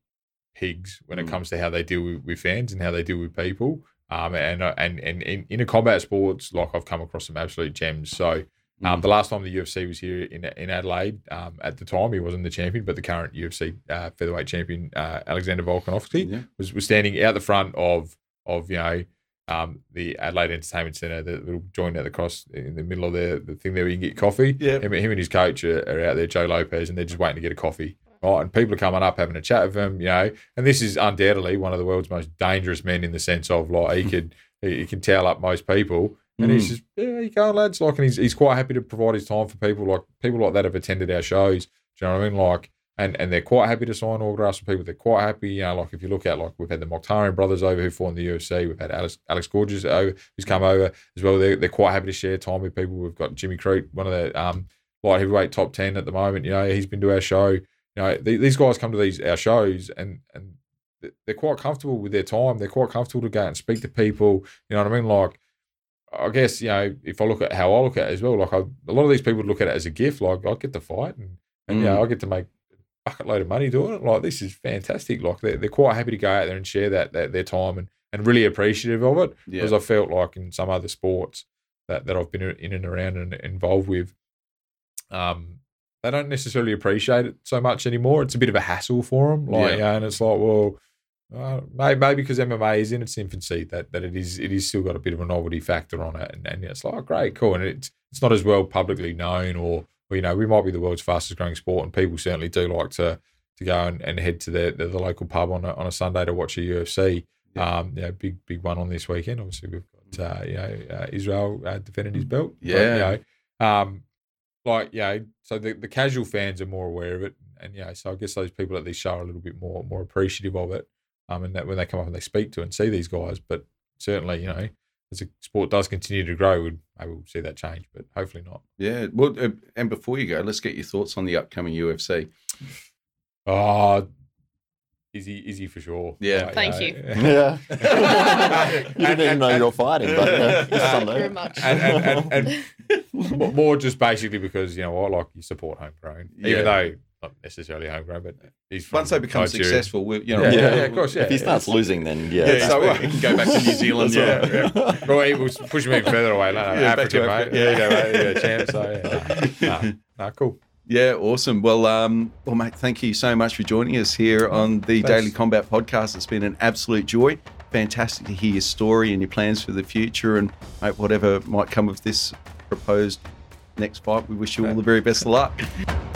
pigs when it Mm. comes to how they deal with, with fans and how they deal with people. Um, and uh, and and in, in a combat sports, like I've come across some absolute gems. So um, Mm. the last time the UFC was here in in Adelaide, um, at the time he wasn't the champion, but the current UFC uh, featherweight champion uh, Alexander Volkanovski Yeah. was was standing out the front of of you know um, the Adelaide Entertainment Centre, the little joint out across in the middle of the, the thing there where you can get coffee. Yeah. Him, him and his coach are, are out there, Joe Lopez, and they're just waiting to get a coffee. Right, and people are coming up having a chat with him, you know. And this is undoubtedly one of the world's most dangerous men in the sense of like he could he, he can towel up most people. And he's Mm. just, yeah, you going, lads. Like, and he's, he's quite happy to provide his time for people. Like, people like that have attended our shows. Do you know what I mean? Like, and, and they're quite happy to sign autographs for people. They're quite happy. You know, like if you look at, like, we've had the Mokhtarian brothers over who fought in the UFC. We've had Alex, Alex Gorgees over, who's come over as well. They're, they're quite happy to share time with people. We've got Jimmy Crute, one of the um, light heavyweight top 10 at the moment. You know, he's been to our show. You know, th- these guys come to these our shows and, and they're quite comfortable with their time. They're quite comfortable to go out and speak to people. You know what I mean? Like, I guess you know if I look at how I look at it as well, like I, a lot of these people look at it as a gift. Like I get to fight and, and you know I get to make a bucket load of money doing it. Like this is fantastic. Like they're, they're quite happy to go out there and share that, that their time and, and really appreciative of it Yeah. because I felt like in some other sports that, that I've been in and around and involved with, um, they don't necessarily appreciate it so much anymore. It's a bit of a hassle for them. Like, Yeah. yeah, and it's like, well, uh, maybe, maybe because MMA is in its infancy, that, that it is it is still got a bit of a novelty factor on it, and, and it's like great, cool, and it's it's not as well publicly known, or, or you know, we might be the world's fastest growing sport, and people certainly do like to to go and, and head to the, the the local pub on a, on a Sunday to watch a UFC. Yeah. Um, you know, big big one on this weekend. Obviously, we've got uh, you know uh, Israel uh, defending his belt. But, Yeah. you know, um, like know, so the, the casual fans are more aware of it, and you know, so I guess those people at this show are a little bit more more appreciative of it. Um, and that when they come up and they speak to and see these guys, but certainly, you know, as the sport does continue to grow, we'd maybe we'll see that change, but hopefully not. Yeah. Well, uh, and before you go, let's get your thoughts on the upcoming UFC. Oh, easy, easy for sure. Yeah. Thank you. Yeah. you didn't even know you were fighting, but yeah, it's Thank you Sunday. very much. and, and, and, and more just basically because you know I like you support homegrown, Yeah. even though not necessarily homegrown, but he's from Once they become Nigeria. successful, we, you know, Yeah, yeah, yeah, of course, yeah. if he starts losing, then yeah, Yeah, so we what? can go back to New Zealand. That's yeah. right. Yeah. Well, he was pushing me further away. No, no, Yeah, back to African, Africa. mate. Yeah, yeah, right, yeah, champ. So yeah, no, no, cool. Yeah, awesome. Well, um, well, mate, thank you so much for joining us here on the Thanks. Daily Combat Podcast. It's been an absolute joy. Fantastic to hear your story and your plans for the future, and mate, whatever might come of this proposed next fight. We wish you all the very best of luck.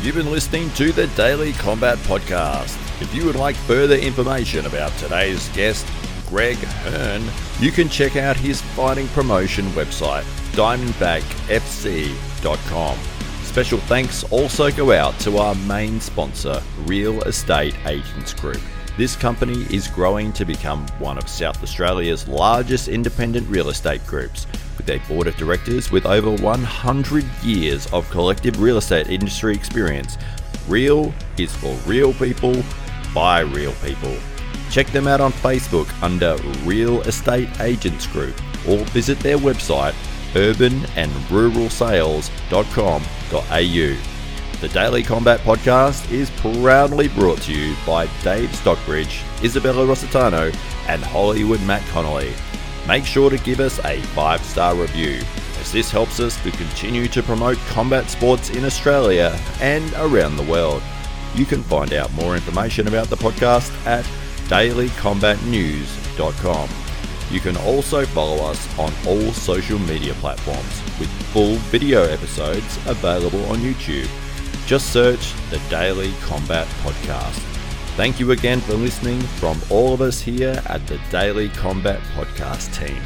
You've been listening to the Daily Combat Podcast. If you would like further information about today's guest, Greg Hearne, you can check out his fighting promotion website, diamondbackfc.com. Special thanks also go out to our main sponsor, Real Estate Agents Group. This company is growing to become one of South Australia's largest independent real estate groups, with a board of directors with over 100 years of collective real estate industry experience. Real is for real people, by real people. Check them out on Facebook under Real Estate Agents Group or visit their website urbanandruralsales.com.au. The Daily Combat Podcast is proudly brought to you by Dave Stockbridge, Isabella Rossitano, and Hollywood Matt Connolly. Make sure to give us a five star review, as this helps us to continue to promote combat sports in Australia and around the world. You can find out more information about the podcast at dailycombatnews.com. You can also follow us on all social media platforms with full video episodes available on YouTube. Just search the Daily Combat Podcast. Thank you again for listening from all of us here at the Daily Combat Podcast team.